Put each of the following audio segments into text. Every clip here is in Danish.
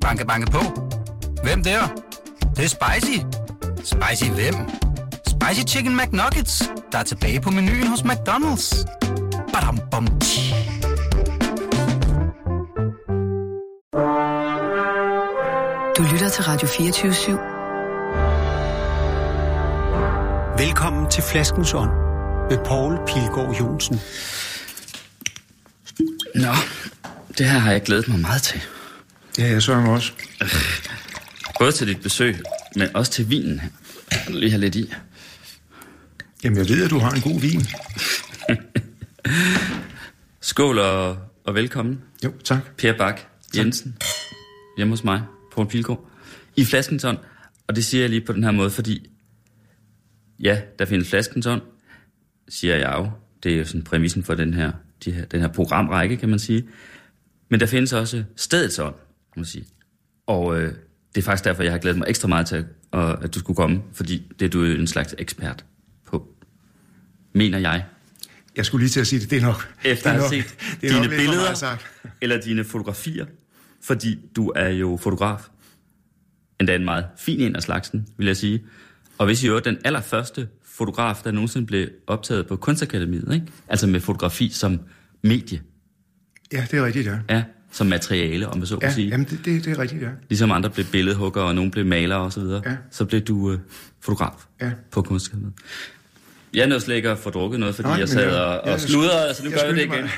Banke, banke på. Hvem der? Det, det er spicy. Spicy hvem? Spicy Chicken McNuggets, der er tilbage på menuen hos McDonald's. Badum, bom, tji. Du lytter til Radio 24 /7. Velkommen til Flaskens Ånd med Poul Pilgaard Jonsen. Nå, det her har jeg glædet mig meget til. Ja, jeg så ham også. Både til dit besøg, men også til vinen. Jeg lige have lidt i. Jamen, jeg ved, at du har en god vin. Skål og, og velkommen. Jo, tak. Per Bak Jensen, hjemme hos mig, Poul Pilgaard, i Flaskensånd. Og det siger jeg lige på den her måde, fordi ja, der findes Flaskensånd, siger jeg jo. Det er jo sådan præmissen for den her, de her, den her programrække, kan man sige. Men der findes også stedets ånd, kan man sige. Og øh, det er faktisk derfor, jeg har glædet mig ekstra meget til, at, at du skulle komme, fordi det er du en slags ekspert på. Mener jeg. Jeg skulle lige til at sige det, det er nok... Efter at have set det er dine nok billeder, sagt. eller dine fotografier, fordi du er jo fotograf. Endda en meget fin en af slagsen, vil jeg sige. Og hvis I jo den allerførste fotograf, der nogensinde blev optaget på Kunstakademiet, ikke? altså med fotografi som medie, Ja, det er rigtigt, ja. ja, som materiale, om man så må Ja, sige. jamen, det, det, det er rigtigt, ja. Ligesom andre blev billedhugger, og nogen blev malere og så videre, Ja. så blev du øh, fotograf Ja. på Kunstakademiet. Jeg nåede slet ikke at få drukket noget, fordi Nej, jeg sad jeg- og, jeg- og sludrede, så nu jeg gør jeg det igen. mig.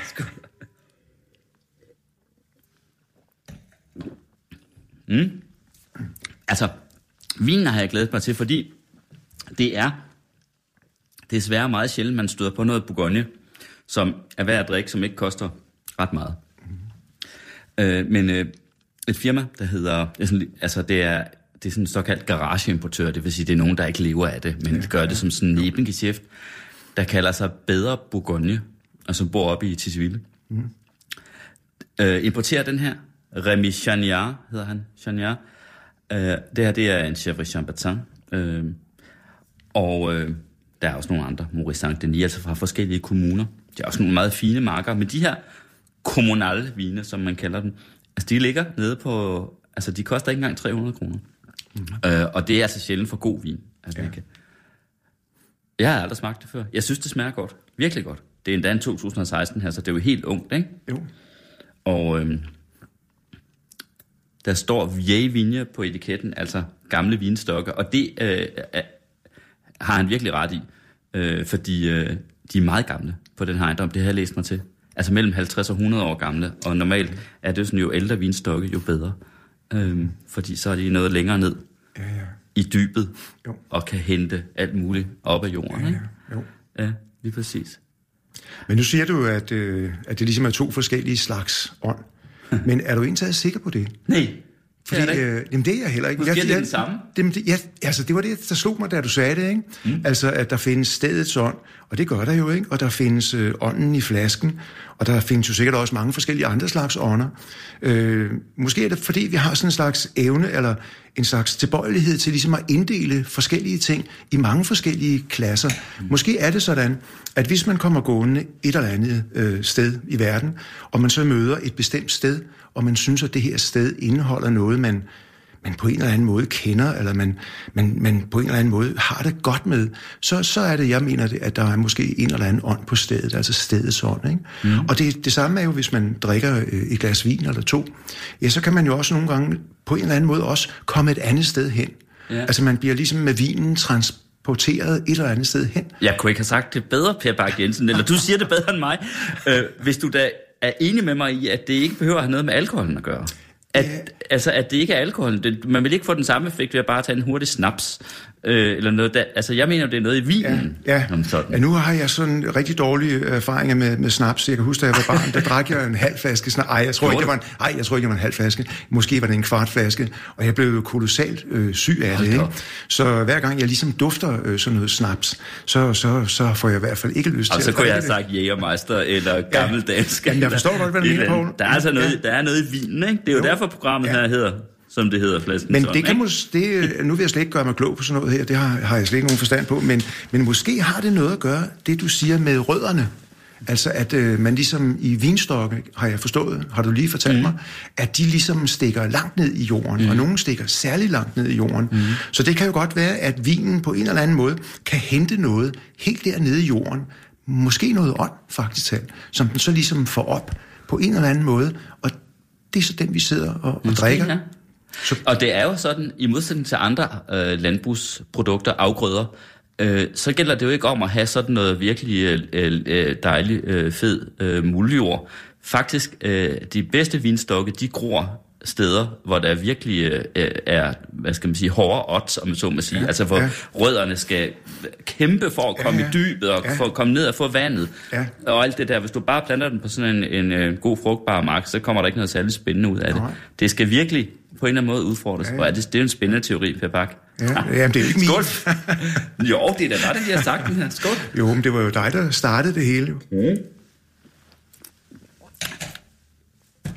Mm. Altså, vinen har jeg glædet mig til, fordi det er desværre meget sjældent, man støder på noget Bourgogne, som er værd at drikke, som ikke koster ret meget. Øh, men øh, et firma, der hedder, det er altså det er, det er sådan en såkaldt garageimportør, det vil sige, det er nogen, der ikke lever af det, men ja, gør det som sådan en nebengeschæft, der kalder sig Bedre Bourgogne, og som bor oppe i Tisvilde. Mm. Øh, importerer den her, Remy Chagnard hedder han, Chagnard. Øh, det her, det er en Chevrolet Chambertin, øh, og øh, der er også nogle andre, Maurice Saint-Denis, altså fra forskellige kommuner. De er også nogle meget fine marker, men de her kommunale vine, som man kalder dem, altså de ligger nede på, altså de koster ikke engang 300 kroner. Mm-hmm. Øh, og det er altså sjældent for god vin. Altså, ja. kan. Jeg har aldrig smagt det før. Jeg synes, det smager godt. Virkelig godt. Det er endda en 2016 her, så det er jo helt ungt, ikke? Jo. Og øhm, der står vieille vigne på etiketten, altså gamle vinstokke, og det øh, er, har han virkelig ret i, øh, fordi øh, de er meget gamle på den her ejendom, det har jeg læst mig til. Altså mellem 50 og 100 år gamle, og normalt er det sådan, jo ældre vinstokke, jo bedre. Øhm, fordi så er de noget længere ned Ja, ja. i dybet, Jo. og kan hente alt muligt op af jorden. Ja, ikke? ja. Jo. ja lige præcis. Men nu siger du, at, øh, at det ligesom er to forskellige slags ånd. Men er du egentlig sikker på det? Nej, Fordi, det er det øh, jamen det er jeg heller ikke. Måske er jeg, det den samme. Det, det, ja, altså det var det, der slog mig, da du sagde det, ikke? Mm. Altså, at der findes stedets ånd, og det gør der jo, ikke? Og der findes øh, ånden i flasken, og der findes jo sikkert også mange forskellige andre slags ånder. Øh, måske er det, fordi vi har sådan en slags evne, eller en slags tilbøjelighed til ligesom at inddele forskellige ting i mange forskellige klasser. Mm. Måske er det sådan, at hvis man kommer gående et eller andet øh, sted i verden, og man så møder et bestemt sted, og man synes, at det her sted indeholder noget, man, man på en eller anden måde kender, eller man, man, man på en eller anden måde har det godt med, så, så er det, jeg mener det, at der er måske en eller anden ånd på stedet, altså stedets ånd. Ikke? Mm. Og det, det samme er jo, hvis man drikker øh, et glas vin eller to, ja, så kan man jo også nogle gange på en eller anden måde også komme et andet sted hen. Ja. Altså man bliver ligesom med vinen transporteret et eller andet sted hen. Jeg kunne ikke have sagt det bedre, Per Bak Jensen, eller du siger det bedre end mig. Øh, hvis du da er enig med mig i, at det ikke behøver at have noget med alkoholen at gøre. At, Ja. Altså, at det ikke er alkoholen. Det, man vil ikke få den samme effekt ved at bare tage en hurtig snaps. Øh, eller noget der. Altså, jeg mener, det er noget i vinen. Ja, Som sådan. ja, nu har jeg sådan rigtig dårlige erfaringer med, med snaps. Jeg kan huske, da jeg var barn, der drak jeg en halv flaske snaps. Ej, jeg tror ikke, det var en, ej, jeg tror ikke, det var en halv flaske. Måske var det en kvart flaske. Og jeg blev jo kolossalt øh, syg af Hold det. Ikke? Så hver gang jeg ligesom dufter øh, sådan noget snaps, så, så, så får jeg i hvert fald ikke lyst Og til så at kunne jeg have sagt jægermeister eller gammeldansk. Jamen, jeg forstår godt, hvad du mener. Poul. Der er altså Ja. noget, der er noget i vinen, ikke? Det er jo, Jo. derfor programmet Ja. her hedder, som det hedder, flasken Men sådan, det kan mås- det, nu vil jeg slet ikke gøre mig klog på sådan noget her, det har, har jeg slet ikke nogen forstand på, men, men måske har det noget at gøre, det du siger med rødderne. Altså at øh, man ligesom i vinstokke, har jeg forstået, har du lige fortalt mm. mig, at de ligesom stikker langt ned i jorden, mm. og nogle stikker særlig langt ned i jorden. Mm. Så det kan jo godt være, at vinen på en eller anden måde kan hente noget helt dernede i jorden, måske noget ånd faktisk talt, som den så ligesom får op på en eller anden måde, og det er så den, vi sidder og, og drikker. Ja. Så... Og det er jo sådan, i modsætning til andre øh, landbrugsprodukter, afgrøder, øh, så gælder det jo ikke om at have sådan noget virkelig øh, øh, dejlig, øh, fed øh, muljord. Faktisk, øh, de bedste vinstokke, de gror steder, hvor der virkelig øh, er, hvad skal man sige, hårde odds, om man så må sige. Ja, altså, hvor ja. rødderne skal kæmpe for at komme ja, ja. i dybet, og ja. for at komme ned og få vandet. Ja. Og alt det der. Hvis du bare planter den på sådan en, en, en god frugtbar mark, så kommer der ikke noget særligt spændende ud af det. Nej. Det skal virkelig på en eller anden måde udfordres. Ja, ja. Det, det er en spændende teori, Per Bak. Ja, ah. jamen, det er jo ikke min. Skål. jo, det er da bare den, de har sagt den her. Skål. Jo, men det var jo dig, der startede det hele. Mm.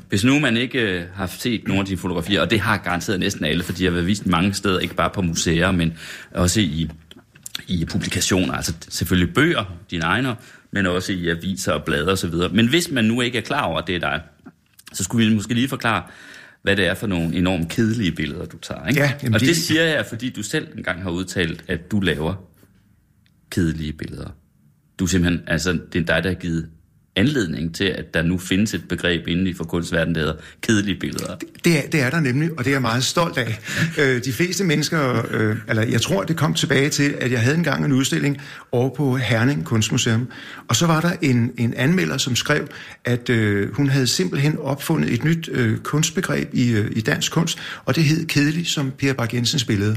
Hvis nu man ikke øh, har set nogle af de fotografier, og det har garanteret næsten alle, for de har været vist mange steder, ikke bare på museer, men også i, i publikationer, altså selvfølgelig bøger, dine egne, men også i aviser og blade osv. Men hvis man nu ikke er klar over, at det er dig, så skulle vi måske lige forklare, hvad det er for nogle enormt kedelige billeder, du tager. Ikke? Ja, jamen og det, det siger jeg, fordi du selv engang har udtalt, at du laver kedelige billeder. Du simpelthen, altså, det er dig, der har givet anledning til, at der nu findes et begreb inden for kunstverden, der hedder kedelige billeder. Det er, det er der nemlig, og det er jeg meget stolt af. øh, de fleste mennesker, øh, eller jeg tror, det kom tilbage til, at jeg havde engang en udstilling over på Herning Kunstmuseum, og så var der en, en anmelder, som skrev, at øh, hun havde simpelthen opfundet et nyt øh, kunstbegreb i, øh, i dansk kunst, og det hed kedelig, som Per Bak Jensens billede.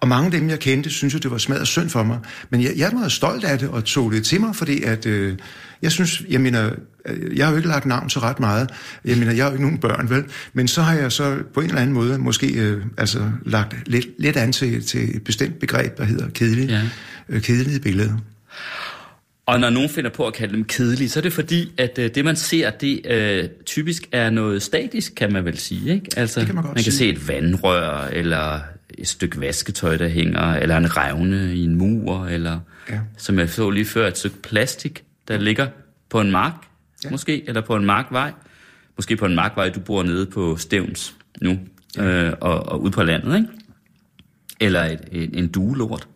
Og mange af dem, jeg kendte, synes jo, det var smadret synd for mig. Men jeg, jeg er meget stolt af det og tog det til mig, fordi at... Øh, jeg synes, jeg mener, øh, jeg har jo ikke lagt navn til ret meget. Jeg mener, jeg har jo ikke nogen børn, vel? Men så har jeg så på en eller anden måde måske øh, altså, lagt lidt, lidt an til, til et bestemt begreb, der hedder kedelig, ja. øh, kedelige billeder. Og når nogen finder på at kalde dem kedelige, så er det fordi, at øh, det man ser, det øh, typisk er noget statisk, kan man vel sige. Ikke? Altså, det kan man godt man kan sige. se et vandrør, eller et stykke vasketøj, der hænger, eller en revne i en mur, eller ja. som jeg så lige før, et stykke plastik, der ligger på en mark, ja. måske, eller på en markvej. Måske på en markvej, du bor nede på Stævns nu, ja. øh, og, og ude på landet, ikke? Eller et, en, en duelort.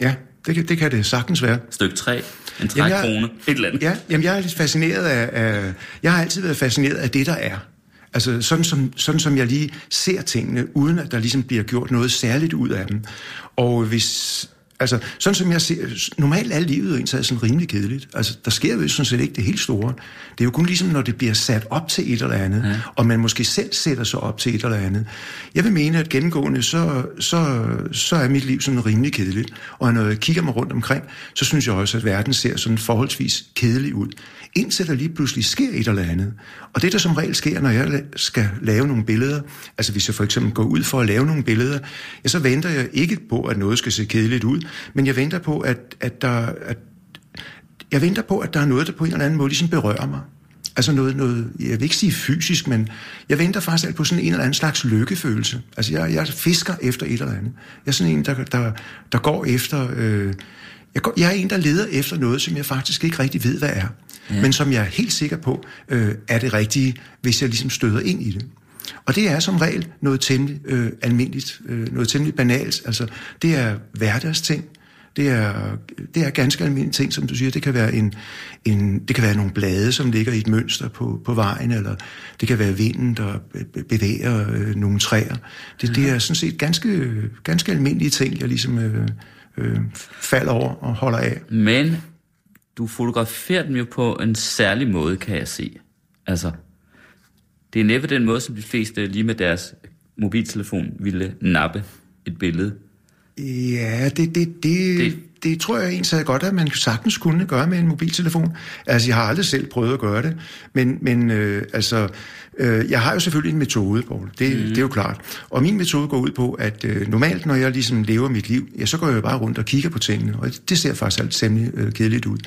Ja, det kan, det kan det sagtens være. Stykke træ, en trækrone, et eller andet. Ja, jamen jeg er lidt fascineret af, af... Jeg har altid været fascineret af det, der er. Altså sådan som, sådan som jeg lige ser tingene, uden at der ligesom bliver gjort noget særligt ud af dem. Og hvis, Altså, sådan som jeg ser, normalt er livet egentlig sådan rimelig kedeligt. Altså, der sker jo sådan set ikke det helt store. Det er jo kun ligesom, når det bliver sat op til et eller andet, ja. og man måske selv sætter sig op til et eller andet. Jeg vil mene, at gennemgående, så, så, så er mit liv sådan rimelig kedeligt. Og når jeg kigger mig rundt omkring, så synes jeg også, at verden ser sådan forholdsvis kedelig ud. Indtil der lige pludselig sker et eller andet. Og det, der som regel sker, når jeg skal lave nogle billeder, altså hvis jeg for eksempel går ud for at lave nogle billeder, ja, så venter jeg ikke på, at noget skal se kedeligt ud, men jeg venter på, at, at der... At, jeg venter på, at der er noget, der på en eller anden måde ligesom berører mig. Altså noget, noget, jeg vil ikke sige fysisk, men jeg venter faktisk alt på sådan en eller anden slags lykkefølelse. Altså jeg, jeg fisker efter et eller andet. Jeg er sådan en, der, der, der går efter... Øh, jeg, går, jeg er en, der leder efter noget, som jeg faktisk ikke rigtig ved, hvad er. Ja. Men som jeg er helt sikker på, øh, er det rigtige, hvis jeg ligesom støder ind i det. Og det er som regel noget temmelig øh, almindeligt, øh, noget temmelig banalt. Altså, det er hverdagsting. Det er, det er ganske almindelige ting, som du siger. Det kan være, en, en, det kan være nogle blade, som ligger i et mønster på, på vejen, eller det kan være vinden, der bevæger øh, nogle træer. Det, det er sådan set ganske, ganske almindelige ting, jeg ligesom øh, øh, falder over og holder af. Men du fotograferer dem jo på en særlig måde, kan jeg se. Altså, det er næppe den måde, som de fleste lige med deres mobiltelefon ville nappe et billede. Ja, det, det, det, det, det tror jeg egentlig godt, at man sagtens kunne gøre med en mobiltelefon. Altså, jeg har aldrig selv prøvet at gøre det, men, men øh, altså, øh, jeg har jo selvfølgelig en metode, Paul. Det, mm. det er jo klart. Og min metode går ud på, at øh, normalt, når jeg ligesom lever mit liv, ja, så går jeg bare rundt og kigger på tingene, og det ser faktisk alt temmelig øh, kedeligt ud.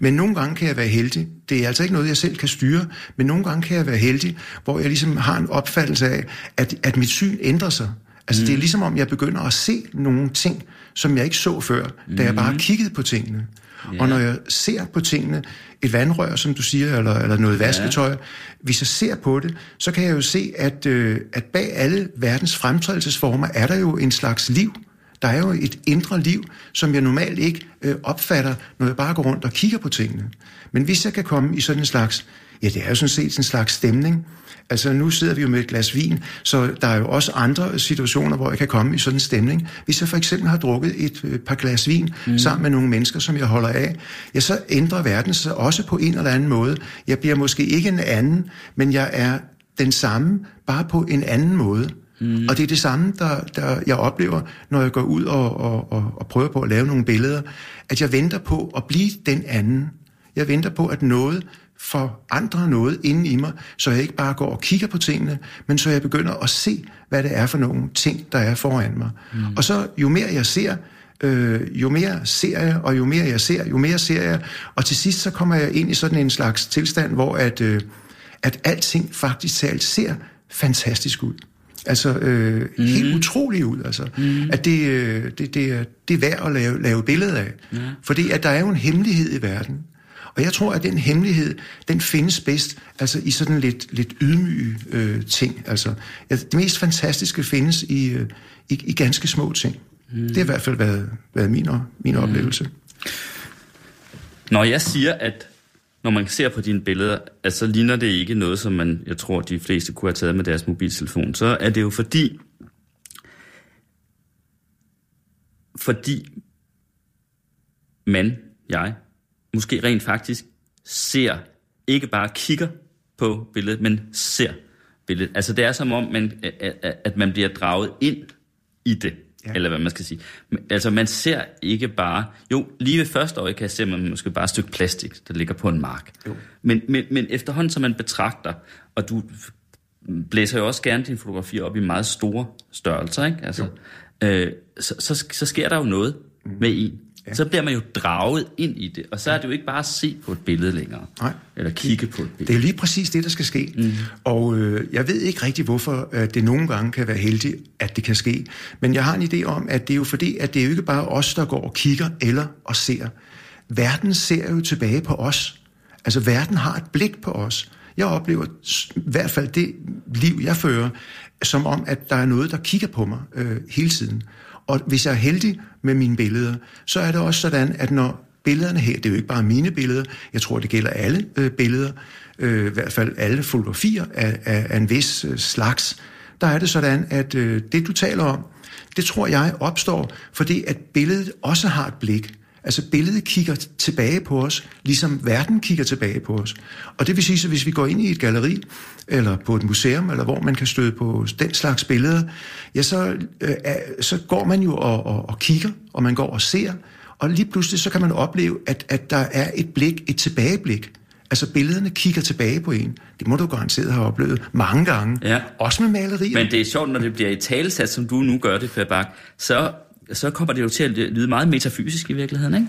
Men nogle gange kan jeg være heldig. Det er altså ikke noget, jeg selv kan styre, men nogle gange kan jeg være heldig, hvor jeg ligesom har en opfattelse af, at, at mit syn ændrer sig. Altså, mm. det er ligesom om, jeg begynder at se nogle ting, som jeg ikke så før, da jeg bare mm. kiggede på tingene. Ja. Og når jeg ser på tingene, et vandrør, som du siger, eller, eller noget vasketøj, ja. hvis jeg ser på det, så kan jeg jo se, at, øh, at bag alle verdens fremtrædelsesformer er der jo en slags liv. Der er jo et indre liv, som jeg normalt ikke øh, opfatter, når jeg bare går rundt og kigger på tingene. Men hvis jeg kan komme i sådan en slags, ja, det er jo sådan set en slags stemning, Altså nu sidder vi jo med et glas vin, så der er jo også andre situationer, hvor jeg kan komme i sådan en stemning. Hvis jeg for eksempel har drukket et øh, par glas vin mm. sammen med nogle mennesker, som jeg holder af, ja, så ændrer verden sig også på en eller anden måde. Jeg bliver måske ikke en anden, men jeg er den samme, bare på en anden måde. Mm. Og det er det samme, der, der jeg oplever, når jeg går ud og, og, og, og prøver på at lave nogle billeder, at jeg venter på at blive den anden. Jeg venter på, at noget forandre noget inden i mig, så jeg ikke bare går og kigger på tingene, men så jeg begynder at se, hvad det er for nogle ting, der er foran mig. Mm. Og så jo mere jeg ser, øh, jo mere ser jeg, og jo mere jeg ser, jo mere ser jeg, og til sidst så kommer jeg ind i sådan en slags tilstand, hvor at, øh, at alting faktisk talt ser fantastisk ud. Altså øh, mm. helt utroligt ud, altså. Mm. At det, øh, det, det, er, det er værd at lave, lave billeder af. Ja. Fordi at der er jo en hemmelighed i verden. Og jeg tror, at den hemmelighed, den findes bedst altså i sådan lidt, lidt ydmyge øh, ting. Altså, det mest fantastiske findes i, øh, i, i ganske små ting. Mm. Det har i hvert fald været, været min, min mm. oplevelse. Når jeg siger, at når man ser på dine billeder, at så ligner det ikke noget, som man, jeg tror, de fleste kunne have taget med deres mobiltelefon, så er det jo fordi, fordi man, jeg, måske rent faktisk ser, ikke bare kigger på billedet, men ser billedet. Altså det er som om, man, at man bliver draget ind i det. Ja. Eller hvad man skal sige. Altså man ser ikke bare... Jo, lige ved første øje ser man måske bare et stykke plastik, der ligger på en mark. Jo. Men, men, men efterhånden, som man betragter, og du blæser jo også gerne dine fotografier op i meget store størrelser, ikke? Altså, øh, så, så, så sker der jo noget mm. med en. Ja. Så bliver man jo draget ind i det, og så er det jo ikke bare at se på et billede længere. Nej. Eller kigge på et billede. Det er lige præcis det, der skal ske. Mm. Og øh, jeg ved ikke rigtig, hvorfor at det nogle gange kan være heldigt, at det kan ske. Men jeg har en idé om, at det er jo fordi, at det er jo ikke bare os, der går og kigger eller og ser. Verden ser jo tilbage på os. Altså verden har et blik på os. Jeg oplever i hvert fald det liv, jeg fører, som om, at der er noget, der kigger på mig øh, hele tiden. Og hvis jeg er heldig med mine billeder, så er det også sådan, at når billederne her, det er jo ikke bare mine billeder, jeg tror, det gælder alle øh, billeder, øh, i hvert fald alle fotografier af, af, af en vis øh, slags, der er det sådan, at øh, det du taler om, det tror jeg opstår, fordi at billedet også har et blik. Altså billedet kigger tilbage på os, ligesom verden kigger tilbage på os. Og det vil sige, at hvis vi går ind i et galeri, eller på et museum, eller hvor man kan støde på den slags billeder, ja, så, øh, så går man jo og, og, og kigger, og man går og ser, og lige pludselig så kan man opleve, at, at der er et blik, et tilbageblik. Altså billederne kigger tilbage på en. Det må du garanteret have oplevet mange gange. Ja. Også med malerier. Men det er sjovt, når det bliver i talesat, som du nu gør det, Per Bak, så så kommer det jo til at lyde meget metafysisk i virkeligheden, ikke?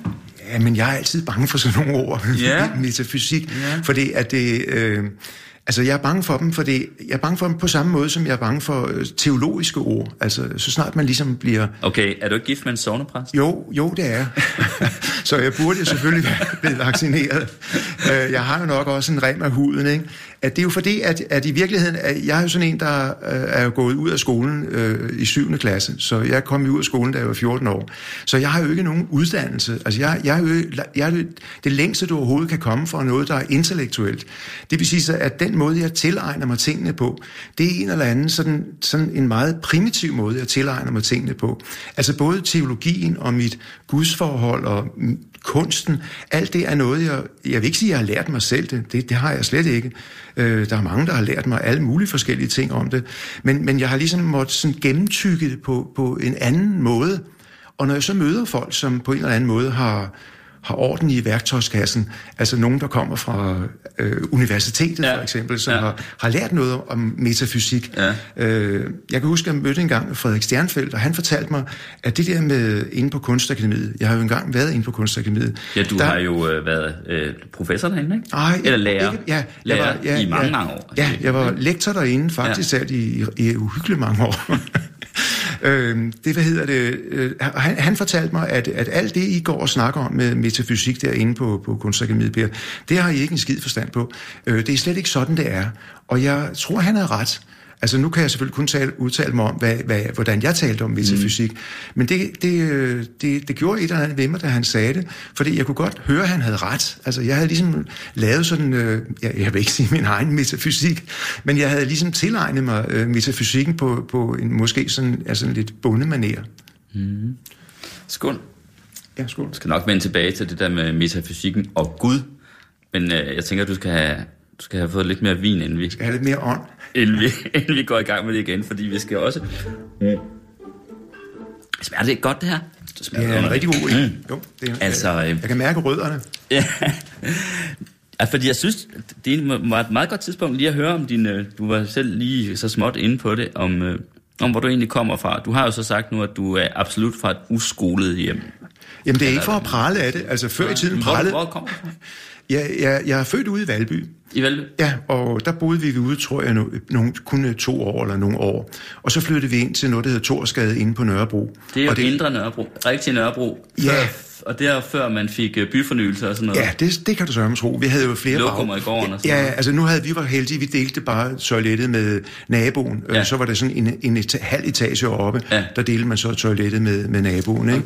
Ja, men jeg er altid bange for sådan nogle ord, ja. metafysik, ja. fordi at det... Øh, Altså, jeg er bange for dem, for det, jeg er bange for dem på samme måde, som jeg er bange for øh, teologiske ord. Altså, så snart man ligesom bliver... Okay, er du ikke gift med en sovnepræst? Jo, jo, det er Så jeg burde jo selvfølgelig være blevet vaccineret. Øh, jeg har jo nok også en rem af huden, ikke? At det er jo fordi, at, at i virkeligheden, at jeg er jo sådan en, der øh, er gået ud af skolen øh, i 7. klasse. Så jeg kom ud af skolen, da jeg var 14 år. Så jeg har jo ikke nogen uddannelse. Altså, jeg, jeg, er jo, jeg er jo det længste, du overhovedet kan komme fra noget, der er intellektuelt. Det vil sige så, at den måde, jeg tilegner mig tingene på, det er en eller anden sådan, sådan en meget primitiv måde, jeg tilegner mig tingene på. Altså både teologien og mit gudsforhold og kunsten, alt det er noget, jeg, jeg vil ikke sige, at jeg har lært mig selv det, det, det har jeg slet ikke. Øh, der er mange, der har lært mig alle mulige forskellige ting om det, men, men jeg har ligesom måttet sådan gennemtykke det på, på en anden måde. Og når jeg så møder folk, som på en eller anden måde har, har orden i værktøjskassen. Altså nogen, der kommer fra øh, universitetet ja. for eksempel, som ja. har, har lært noget om metafysik. Ja. Øh, jeg kan huske, at jeg mødte engang Frederik Stjernfeldt, og han fortalte mig, at det der med inde på Kunstakademiet, jeg har jo engang været inde på Kunstakademiet. Ja, du der, har jo øh, været øh, professor derinde, ikke? Ej, Eller lærer, ikke, ja, lærer var, ja, i mange, ja, mange år. Ja, jeg var lektor derinde faktisk ja. i, i, i uhyggeligt mange år. Øh, det, hvad hedder det, øh, han, han fortalte mig, at, at alt det, I går og snakker om med metafysik derinde på, på Kunstakademiet, Per, det har I ikke en skid forstand på. Øh, det er slet ikke sådan, det er. Og jeg tror, han er ret. Altså nu kan jeg selvfølgelig kun tale, udtale mig om, hvad, hvad, hvordan jeg talte om metafysik. Mm. Men det, det, øh, det, det gjorde et eller andet ved mig, da han sagde det. Fordi jeg kunne godt høre, at han havde ret. Altså jeg havde ligesom lavet sådan, øh, jeg, jeg vil ikke sige min egen metafysik, men jeg havde ligesom tilegnet mig øh, metafysikken på, på en måske sådan, altså en lidt bundemaner. Mm. Skål. Ja, skål. Jeg skal nok vende tilbage til det der med metafysikken og Gud. Men øh, jeg tænker, at du skal have, du skal have fået lidt mere vin, inden vi, Jeg har lidt mere ånd. Inden vi, inden vi går i gang med det igen, fordi vi skal også... Mm. Smager det ikke godt, det her? Det smager Det er en godt. rigtig god. Mm. Jo, det er, Altså, jeg, øh, jeg kan mærke rødderne. Ja. ja, fordi jeg synes, det var et meget godt tidspunkt lige at høre om din... øh, Du var selv lige så småt inde på det, om, øh, om hvor du egentlig kommer fra. Du har jo så sagt nu, at du er absolut fra et uskolet hjem. Jamen det er ikke for at prale af det. Altså før i tiden Hvor, pralede... hvor kommer du fra? Jeg, jeg, jeg er født ude i Valby. I Valby? Ja, og der boede vi ude, tror jeg, no, nogle, kun øh, to år eller nogle år. Og så flyttede vi ind til noget, der hedder Torsgade inde på Nørrebro. Det er jo og det... Indre Nørrebro. Rigtig Nørrebro. Ja. Og det er før man fik øh, byfornyelse og sådan noget. Ja, det, det kan du sørge tro. Vi havde jo flere Lokummer i gården og sådan Ja, noget. altså nu havde vi var heldige, vi delte bare toilettet med naboen. Ja. Ja. Så var der sådan en, en eta, halv etage oppe, Ja. der delte man så toilettet med, med naboen. Ikke?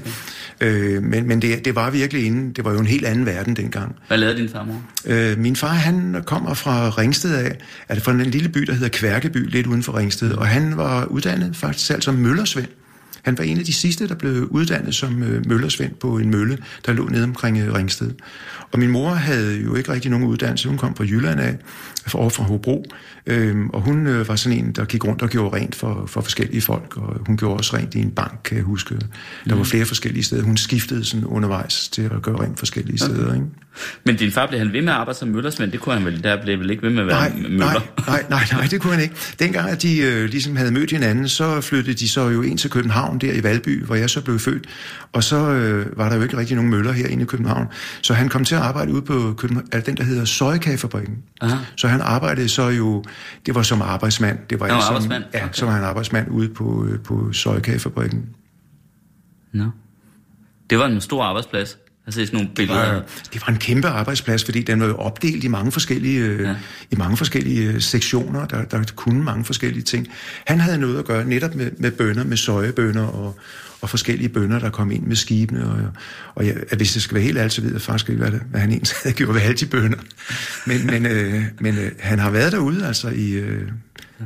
Øh, men men det, det var virkelig inden, det var jo en helt anden verden dengang. Hvad lavede din farmor? Øh, min far, han kommer fra Ringsted af, altså fra en lille by, der hedder Kværkeby, lidt uden for Ringsted, og han var uddannet faktisk selv som møllersvend. Han var en af de sidste, der blev uddannet som øh, møllersvend på en mølle, der lå nede omkring øh, Ringsted. Og min mor havde jo ikke rigtig nogen uddannelse. Hun kom fra Jylland af, fra, over fra Hobro. Øhm, og hun øh, var sådan en, der gik rundt og gjorde rent for, for forskellige folk. Og hun gjorde også rent i en bank, kan jeg huske. Der var flere forskellige steder. Hun skiftede sådan undervejs til at gøre rent forskellige steder. Ikke? Men din far blev han ved med at arbejde som møllersvend? Det kunne han vel, der blev vel ikke ved med at være Nej, møller? nej, nej, nej, nej, det kunne han ikke. Dengang, at de øh, ligesom havde mødt hinanden, så flyttede de så jo ind til København, der i Valby, hvor jeg så blev født. Og så øh, var der jo ikke rigtig nogen møller herinde i København. Så han kom til at arbejde ude på København, altså den, der hedder Søjekagefabrikken. Aha. Så han arbejdede så jo, det var som arbejdsmand. Det var, var som, arbejdsmand? Ja, Okay. så var han arbejdsmand ude på, øh, på Søjekagefabrikken. Nå. Det var en stor arbejdsplads. Har set sådan nogle billeder. var, det var en kæmpe arbejdsplads, fordi den var jo opdelt i mange forskellige, Ja. ja. i mange forskellige øh, sektioner, der, der kunne mange forskellige ting. Han havde noget at gøre netop med, med bønder, med søjebønder og, og forskellige bønder, der kom ind med skibene. Og, og jeg, at hvis det skal være helt ærligt, så ved jeg faktisk ikke, hvad, det, hvad han egentlig havde gjort ved alle de bønder. Men, men, øh, men øh, han har været derude altså i... Øh,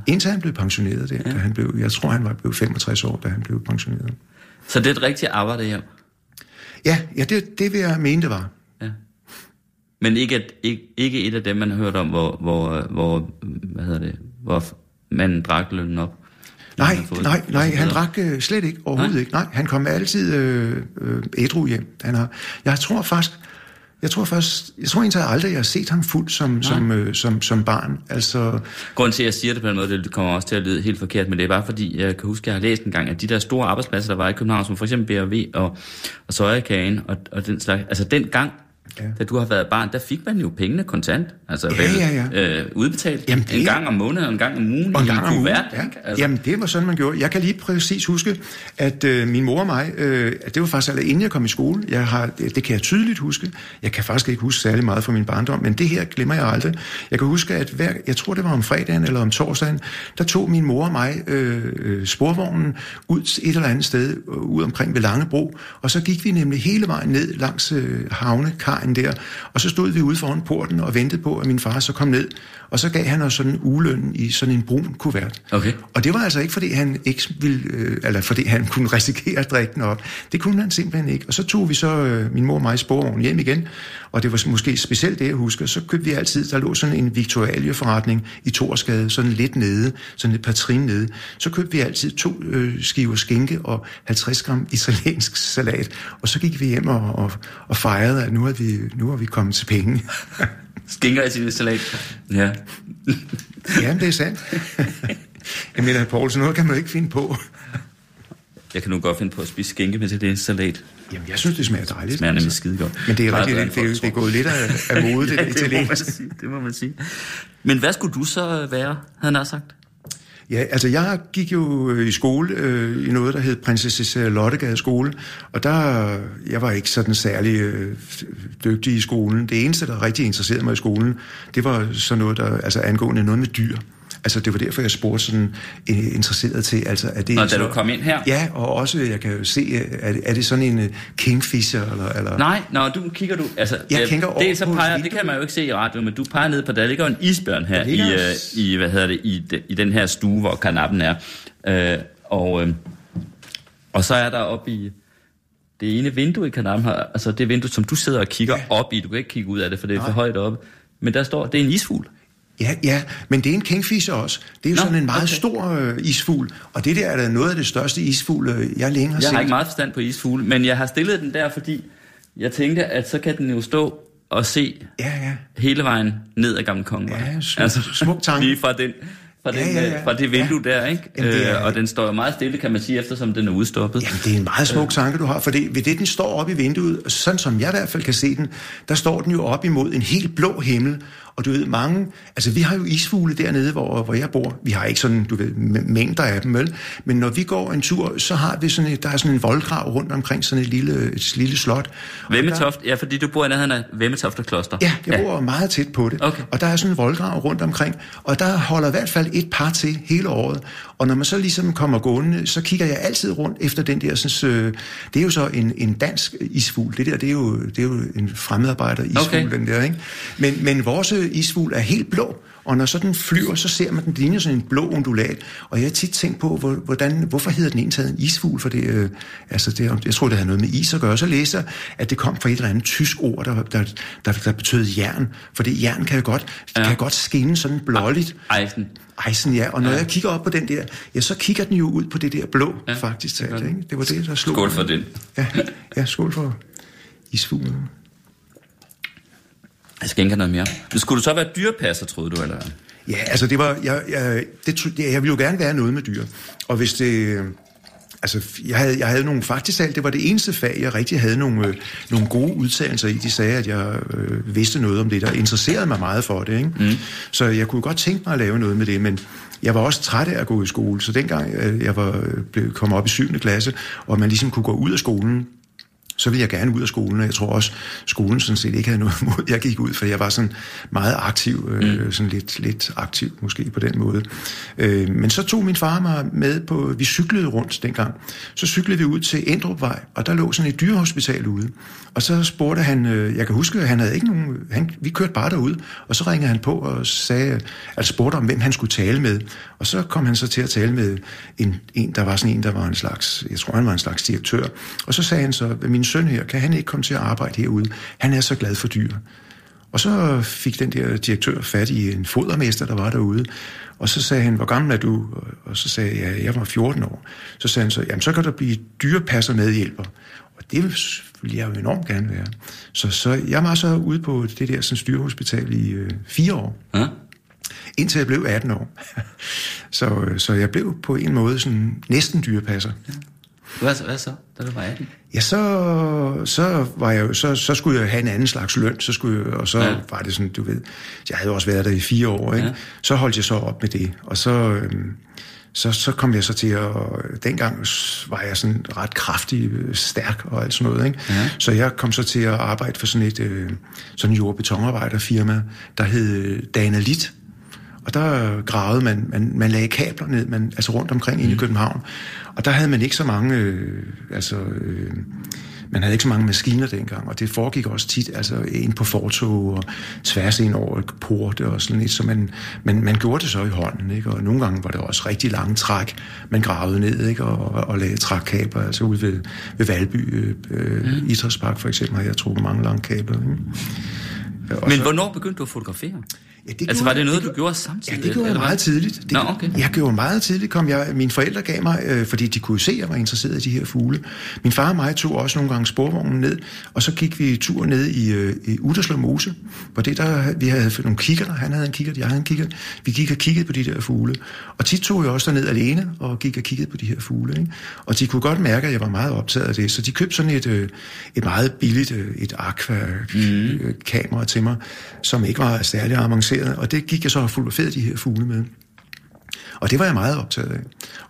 indtil han blev pensioneret der. Ja. Da han blev, jeg tror, han var blevet 65 år, da han blev pensioneret. Så det er et rigtigt arbejderhjem. Ja, ja det, det vil jeg mene, det var. Ja. Men ikke, et, ikke, ikke et af dem, man har hørt om, hvor, hvor, hvor, hvad hedder det, hvor man drak lønnen op. Nej, nej, nej, og så han drak øh, slet ikke, overhovedet Nej. nej. ikke. Nej, han kom altid øh, øh, ædru hjem. Han har, jeg tror faktisk, jeg tror først, jeg tror egentlig aldrig, jeg har set ham fuld som, som, øh, som, som barn. Altså, Grunden til, at jeg siger det på den måde, det kommer også til at lyde helt forkert, men det er bare fordi, jeg kan huske, at jeg har læst en gang, at de der store arbejdspladser, der var i København, som for eksempel BRV og, og Søjekagen og, og den slags, altså den gang, ja. Da du har været barn, der fik man jo pengene kontant, altså Ja, vel, ja, ja. Øh, udbetalt Jamen, en det- gang om måneden, en gang om ugen, og en gang om ugen. Ja. Altså, Jamen, det var sådan, man gjorde. Jeg kan lige præcis huske, at øh, min mor og mig, øh, det var faktisk allerede inden jeg kom i skole. Jeg har, det, det kan jeg tydeligt huske. Jeg kan faktisk ikke huske særlig meget fra min barndom, men det her glemmer jeg aldrig. Jeg kan huske, at hver, jeg tror, det var om fredagen eller om torsdagen, der tog min mor og mig øh, øh, sporvognen ud et eller andet sted, øh, ud omkring ved Langebro, og så gik vi nemlig hele vejen ned langs øh, vejen der, og så stod vi ude foran porten og ventede på, at min far så kom ned, og så gav han os sådan en ugeløn i sådan en brun kuvert. Okay. Og det var altså ikke, fordi han ikke ville, øh, eller fordi han kunne risikere at drikke den op. Det kunne han simpelthen ikke. Og så tog vi så øh, min mor og mig sporvognen hjem igen, og det var måske specielt det, jeg husker. Så købte vi altid, der lå sådan en Victualieforretning i Torsgade, sådan lidt nede, sådan et par trin nede. Så købte vi altid to øh, skiver skinke og 50 gram italiensk salat, og så gik vi hjem og, og, og fejrede, at nu er vi, nu er vi kommet til penge. Skinker i sin salat. Ja. Jamen, det er sandt. jeg mener, Poulsen, noget kan man jo ikke finde på. Jeg kan nu godt finde på at spise skinke med til det salat. Jamen, jeg synes, det smager dejligt. Det smager nemlig skide godt. Men det er rigtigt, bedre det, det, det er gået lidt af, af mode, det der det, må sige, det må man sige. Men hvad skulle du så være, havde han sagt? Ja, altså jeg gik jo øh, i skole øh, i noget, der hed Prinsesse Lottegade skole, og der, jeg var ikke sådan særlig øh, dygtig i skolen. Det eneste, der rigtig interesserede mig i skolen, det var sådan noget, der altså angående noget med dyr. Altså, det var derfor, jeg spurgte sådan øh, interesseret til, altså, er det... Nå, da så, du kom ind her? Ja, og også, jeg kan jo se, øh, er, det- er det sådan en øh, kingfisher, eller... eller Nej, når du kigger du... Altså, Jeg øh, kigger over det, så peger, et det kan man jo ikke se i radioen, men du peger ned på, der ligger en isbjørn her i, øh, i, hvad hedder det, i, de, i den her stue, hvor kanappen er. Øh, og, øh, og så er der oppe i det ene vindue i kanappen her, altså det vindue, som du sidder og kigger ja. op i. Du kan ikke kigge ud af det, for det er Nej. for højt oppe. Men der står, det er en isfugl. Ja, ja, men det er en kingfisher også. Det er jo Nå, sådan en meget okay. stor øh, isfugl, og det der er da noget af det største isfugl, øh, jeg længe har Jeg set. har ikke meget forstand på isfugle, men jeg har stillet den der, fordi jeg tænkte, at så kan den jo stå og se Ja, ja. hele vejen ned ad Gamle Kongevej. Ja, smuk- smuk tanke. Lige fra, den, fra, Ja, den, ja, øh, ja. fra det vindue der, ikke? Jamen, det er- Øh, og den står jo meget stille, kan man sige, eftersom den er udstoppet. Jamen, det er en meget smuk tanke, du har, for det, ved det, den står oppe i vinduet, sådan som jeg i hvert fald kan se den, der står den jo op imod en helt blå himmel, og du ved, mange, altså vi har jo isfugle dernede, hvor, hvor jeg bor, vi har ikke sådan, du ved, mængder af dem, vel? men når vi går en tur, så har vi sådan et, der er sådan en voldgrav rundt omkring sådan et lille, et lille slot. Og der- Vemmetoft, ja, fordi du bor i nærheden af Vemmetofter Kloster. Ja, jeg bor meget tæt på det. Okay. Og der er sådan en voldgrav rundt omkring, og der holder i hvert fald et par til hele året. Og når man så ligesom kommer gående, så kigger jeg altid rundt efter den der, sådan, øh, det er jo så en, en dansk isfugl. Det der, det er jo, det er jo en fremmedarbejder isfugl, Okay. den der, ikke? Men, men vores isfugl er helt blå, og når så den flyver, så ser man, den ligner sådan en blå undulat. Og jeg har tit tænkt på, hvor- hvordan, hvorfor hedder den egentlig taget en isfugl? For det, øh, altså det, jeg tror, det havde noget med is at gøre. Så læste jeg, at det kom fra et eller andet tysk ord, der, der, der, der betød jern. For det jern kan jo godt, ja. kan godt skinne sådan blåligt. Ejsen. Ejsen, ja. Og når ja. jeg kigger op på den der, ja, så kigger den jo ud på det der blå, Ja, faktisk talt. Ikke? Det var det, der slog Skål mig. for den. Ja, ja skål for isfuglen. Jeg skal ikke have noget mere. Men skulle du så være dyrepasser, troede du, eller? Ja, altså det var, jeg, jeg, det, jeg ville jo gerne være noget med dyr. Og hvis det, altså jeg havde, jeg havde nogle, faktisk alt, det var det eneste fag, jeg rigtig havde nogle, øh, nogle gode udtalelser i. De sagde, at jeg øh, vidste noget om det, der interesserede mig meget for det. Ikke? Mm. Så jeg kunne godt tænke mig at lave noget med det, men jeg var også træt af at gå i skole. Så dengang øh, jeg var øh, blev, kom op i 7. klasse, og man ligesom kunne gå ud af skolen, så ville jeg gerne ud af skolen, og jeg tror også, skolen sådan set ikke havde noget imod, jeg gik ud, for jeg var sådan meget aktiv, øh, Mm. sådan lidt, lidt aktiv måske på den måde. Øh, men så tog min far mig med på, vi cyklede rundt dengang, så cyklede vi ud til Endrupvej, og der lå sådan et dyrehospital ude, og så spurgte han, øh, jeg kan huske, at han havde ikke nogen, han, vi kørte bare derud, og så ringede han på og sagde, altså spurgte om, hvem han skulle tale med, og så kom han så til at tale med en, en der var sådan en, der var en slags, jeg tror han var en slags direktør, og så sagde han så, min søn her, kan han ikke komme til at arbejde herude? Han er så glad for dyr. Og så fik den der direktør fat i en fodermester, der var derude. Og så sagde han, hvor gammel er du? Og så sagde jeg, ja, jeg var 14 år. Så sagde han så, jamen så kan der blive dyrepasser medhjælper. Og det ville jeg jo enormt gerne være. Så, så jeg var så ude på det der sådan, styrehospital i øh, fire år. Ja? Indtil jeg blev 18 år. så, så jeg blev på en måde sådan næsten dyrepasser. Hvad, hvad så, da du var 18? Ja, så, så, var jeg, så, så skulle jeg have en anden slags løn, så skulle jeg, og så Ja. var det sådan, du ved, jeg havde også været der i fire år, ikke? Ja. så holdt jeg så op med det, og så, øhm, så, så kom jeg så til at, dengang var jeg sådan ret kraftig, øh, stærk og alt sådan noget, ikke? Ja. så jeg kom så til at arbejde for sådan et øh, sådan jord- og betonarbejderfirma, der hed øh, Danalit, og der gravede man, man, man lagde kabler ned, man, altså rundt omkring mm. inde i København. Og der havde man ikke så mange, øh, altså, øh, man havde ikke så mange maskiner dengang, og det foregik også tit, altså ind på fortog og tværs ind over porte og sådan lidt, så man, man, man gjorde det så i hånden, ikke? og nogle gange var det også rigtig lange træk, man gravede ned, ikke? Og, og, og lagde trækkabler, altså ude ved, ved Valby øh, mm. Idrætspark for eksempel, har jeg trukket mange lange kabler. Ikke? Og Men så- hvornår begyndte du at fotografere? Ja, det altså, var det noget, det du gjorde samtidig? Ja, det gjorde jeg eller hvad? meget tidligt. Det, Nå, okay. Jeg gjorde meget tidligt, kom jeg, mine forældre gav mig, øh, fordi de kunne se, at jeg var interesseret i de her fugle. Min far og mig tog også nogle gange sporvognen ned, og så gik vi tur ned i, øh, i Uderslev Mose, hvor det der, vi havde fået nogle kikkerter, han havde en kikkert, jeg havde en kikkert. Vi gik og kiggede på de der fugle. Og tit tog jeg også derned alene og gik og kiggede på de her fugle. Ikke? Og de kunne godt mærke, at jeg var meget optaget af det, så de købte sådan et, øh, et meget billigt, øh, et aqua-kamera til mig, som ikke var særlig avanceret, og det gik jeg så og fotograferede de her fugle med. Og det var jeg meget optaget af.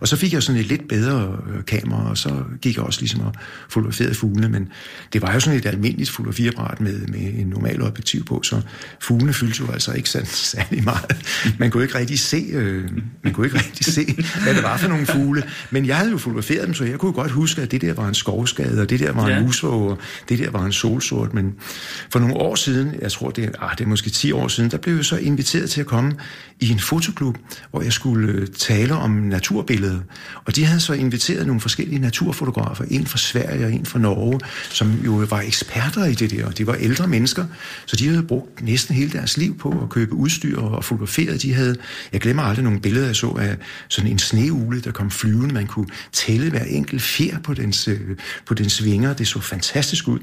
Og så fik jeg sådan et lidt bedre øh, kamera, og så gik jeg også ligesom og fotograferede fuglene, men det var jo sådan et almindeligt fotografiapparat med, med en normal objektiv på, så fuglene fyldte jo altså ikke særlig, særlig meget. Man kunne ikke rigtig se, øh, man kunne ikke rigtig se, hvad det var for nogle fugle, men jeg havde jo fotograferet dem, så jeg kunne godt huske, at det der var en skovskade, og det der var en Ja. musvåg, og det der var en solsort, men for nogle år siden, jeg tror det, er, ah, det er måske 10 år siden, der blev jeg så inviteret til at komme i en fotoklub, hvor jeg skulle øh, tale om naturbilleder. Og de havde så inviteret nogle forskellige naturfotografer, en fra Sverige og en fra Norge, som jo var eksperter i det der, og de var ældre mennesker, så de havde brugt næsten hele deres liv på at købe udstyr og fotografere. De havde, jeg glemmer aldrig nogle billeder, jeg så af sådan en sneugle, der kom flyvende. Man kunne tælle hver enkelt fjer på dens, øh, på dens vinger. Det så fantastisk ud.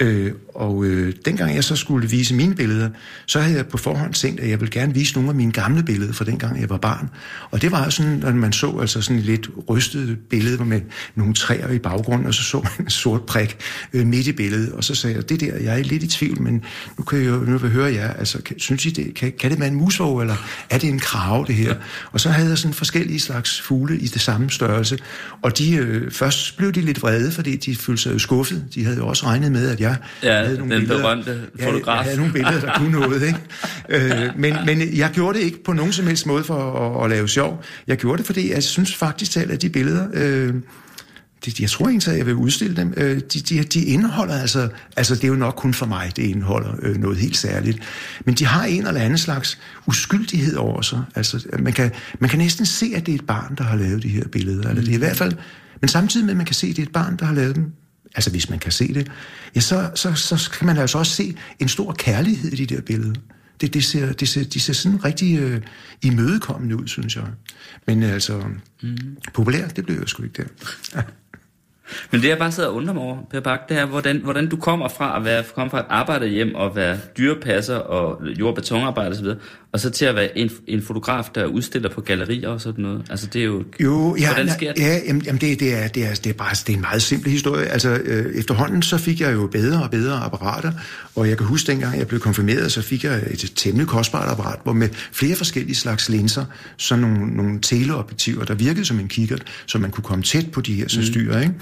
Øh, og øh, dengang jeg så skulle vise mine billeder, så havde jeg på forhånd tænkt, at jeg ville gerne vise nogle af mine gamle billeder fra dengang jeg var barn. Og det var sådan, at man så altså sådan et lidt rystet billede med nogle træer i baggrunden, og så så man en sort prik øh, midt i billedet. Og så sagde jeg, det der, jeg er lidt i tvivl, men nu kan jeg nu vil jeg høre jer, altså, kan, synes I det, kan, kan det være en musvåg, eller er det en krav, det her? Og så havde jeg sådan forskellige slags fugle i det samme størrelse, og de, øh, først blev de lidt vrede, fordi de følte sig skuffet. De havde jo også regnet med, at jeg Ja, havde nogle den billeder. fotograf. Jeg havde nogle billeder, der kunne noget, ikke? Øh, men, men jeg gjorde det ikke på nogen som helst måde for at, at lave sjov. Jeg gjorde det, fordi jeg synes faktisk selv, at de billeder... Øh, de, jeg tror egentlig, at jeg vil udstille dem. Øh, de, de, de indeholder altså... Altså, det er jo nok kun for mig, det indeholder øh, noget helt særligt. Men de har en eller anden slags uskyldighed over sig. Altså, man kan, man kan næsten se, at det er et barn, der har lavet de her billeder. Eller det er i hvert fald... Men samtidig med, at man kan se, at det er et barn, der har lavet dem, altså hvis man kan se det, ja, så, så, så kan man altså også se en stor kærlighed i de der billeder. Det, det ser, det ser, de ser sådan rigtig øh, imødekommende ud, synes jeg. Men altså, mm. populært, det blev jeg sgu ikke der. Men det jeg bare sidder og undrer mig over, Per Bak, det er, hvordan, hvordan du kommer fra at være, komme fra et arbejde hjem og være dyrepasser og jord- og betonarbejder osv., og så til at være en, en fotograf, der udstiller på gallerier og sådan noget. Altså det er jo... Jo, ja, hvordan sker det? ja jamen, det, det, er, det, er, det er bare det er en meget simpel historie. Altså, øh, efterhånden så fik jeg jo bedre og bedre apparater, og jeg kan huske, dengang jeg blev konfirmeret, så fik jeg et temmelig kostbart apparat, hvor med flere forskellige slags linser, sådan nogle, nogle teleobjektiver, der virkede som en kikkert, så man kunne komme tæt på de her så styre, ikke?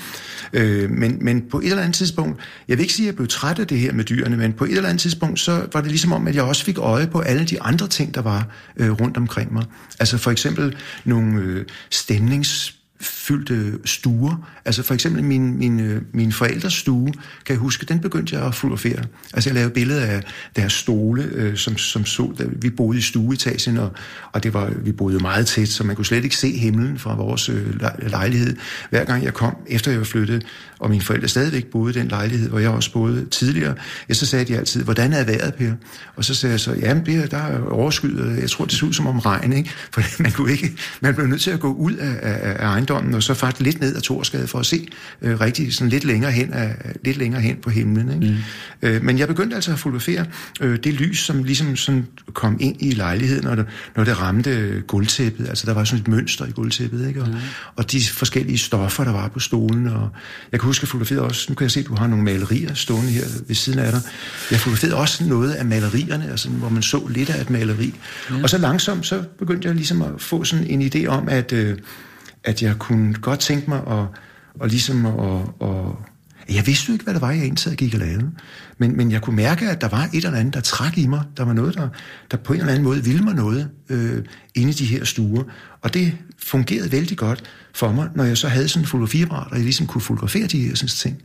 Øh, men, men på et eller andet tidspunkt, jeg vil ikke sige, at jeg blev træt af det her med dyrene, men på et eller andet tidspunkt, så var det ligesom om, at jeg også fik øje på alle de andre ting, der var øh, rundt omkring mig. Altså for eksempel nogle øh, stemnings fyldte stuer. Altså for eksempel min, min, øh, min forældres stue, kan jeg huske, den begyndte jeg at fotografere. Altså jeg lavede billeder af deres stole, øh, som, som så, da vi boede i stueetagen, og, og det var, vi boede jo meget tæt, så man kunne slet ikke se himlen fra vores øh, lejlighed. Hver gang jeg kom, efter jeg var flyttet, og mine forældre stadigvæk boede i den lejlighed, hvor jeg også boede tidligere, ja, så sagde de altid, hvordan er vejret, Per? Og så sagde jeg så, jamen, Per, der er overskyet, jeg tror, det ser ud som om regn, ikke? For man kunne ikke, man blev nødt til at gå ud af, af, af ejendommen, og så faktisk lidt ned ad Torsgade for at se øh, rigtig sådan lidt længere hen, af, lidt længere hen på himlen, ikke? Mm. Øh, men jeg begyndte altså at fotografere øh, det lys, som ligesom sådan kom ind i lejligheden, når det, når det ramte gulvtæppet, altså der var sådan et mønster i gulvtæppet, ikke? Og, mm. og de forskellige stoffer, der var på stolen, og jeg kan huske, at jeg fotograferede også, nu kan jeg se, at du har nogle malerier stående her ved siden af dig. Jeg fotograferede også noget af malerierne, altså, hvor man så lidt af et maleri. Ja. Og så langsomt, så begyndte jeg ligesom at få sådan en idé om, at, øh, at jeg kunne godt tænke mig at, og ligesom at, at jeg vidste jo ikke, hvad det var, jeg egentlig gik og lavede. Men, men jeg kunne mærke, at der var et eller andet, der trak i mig. Der var noget, der, der på en eller anden måde ville mig noget øh, inde i de her stuer. Og det fungerede vældig godt for mig, når jeg så havde sådan en fotografiapparat, og jeg ligesom kunne fotografere de her sådan ting.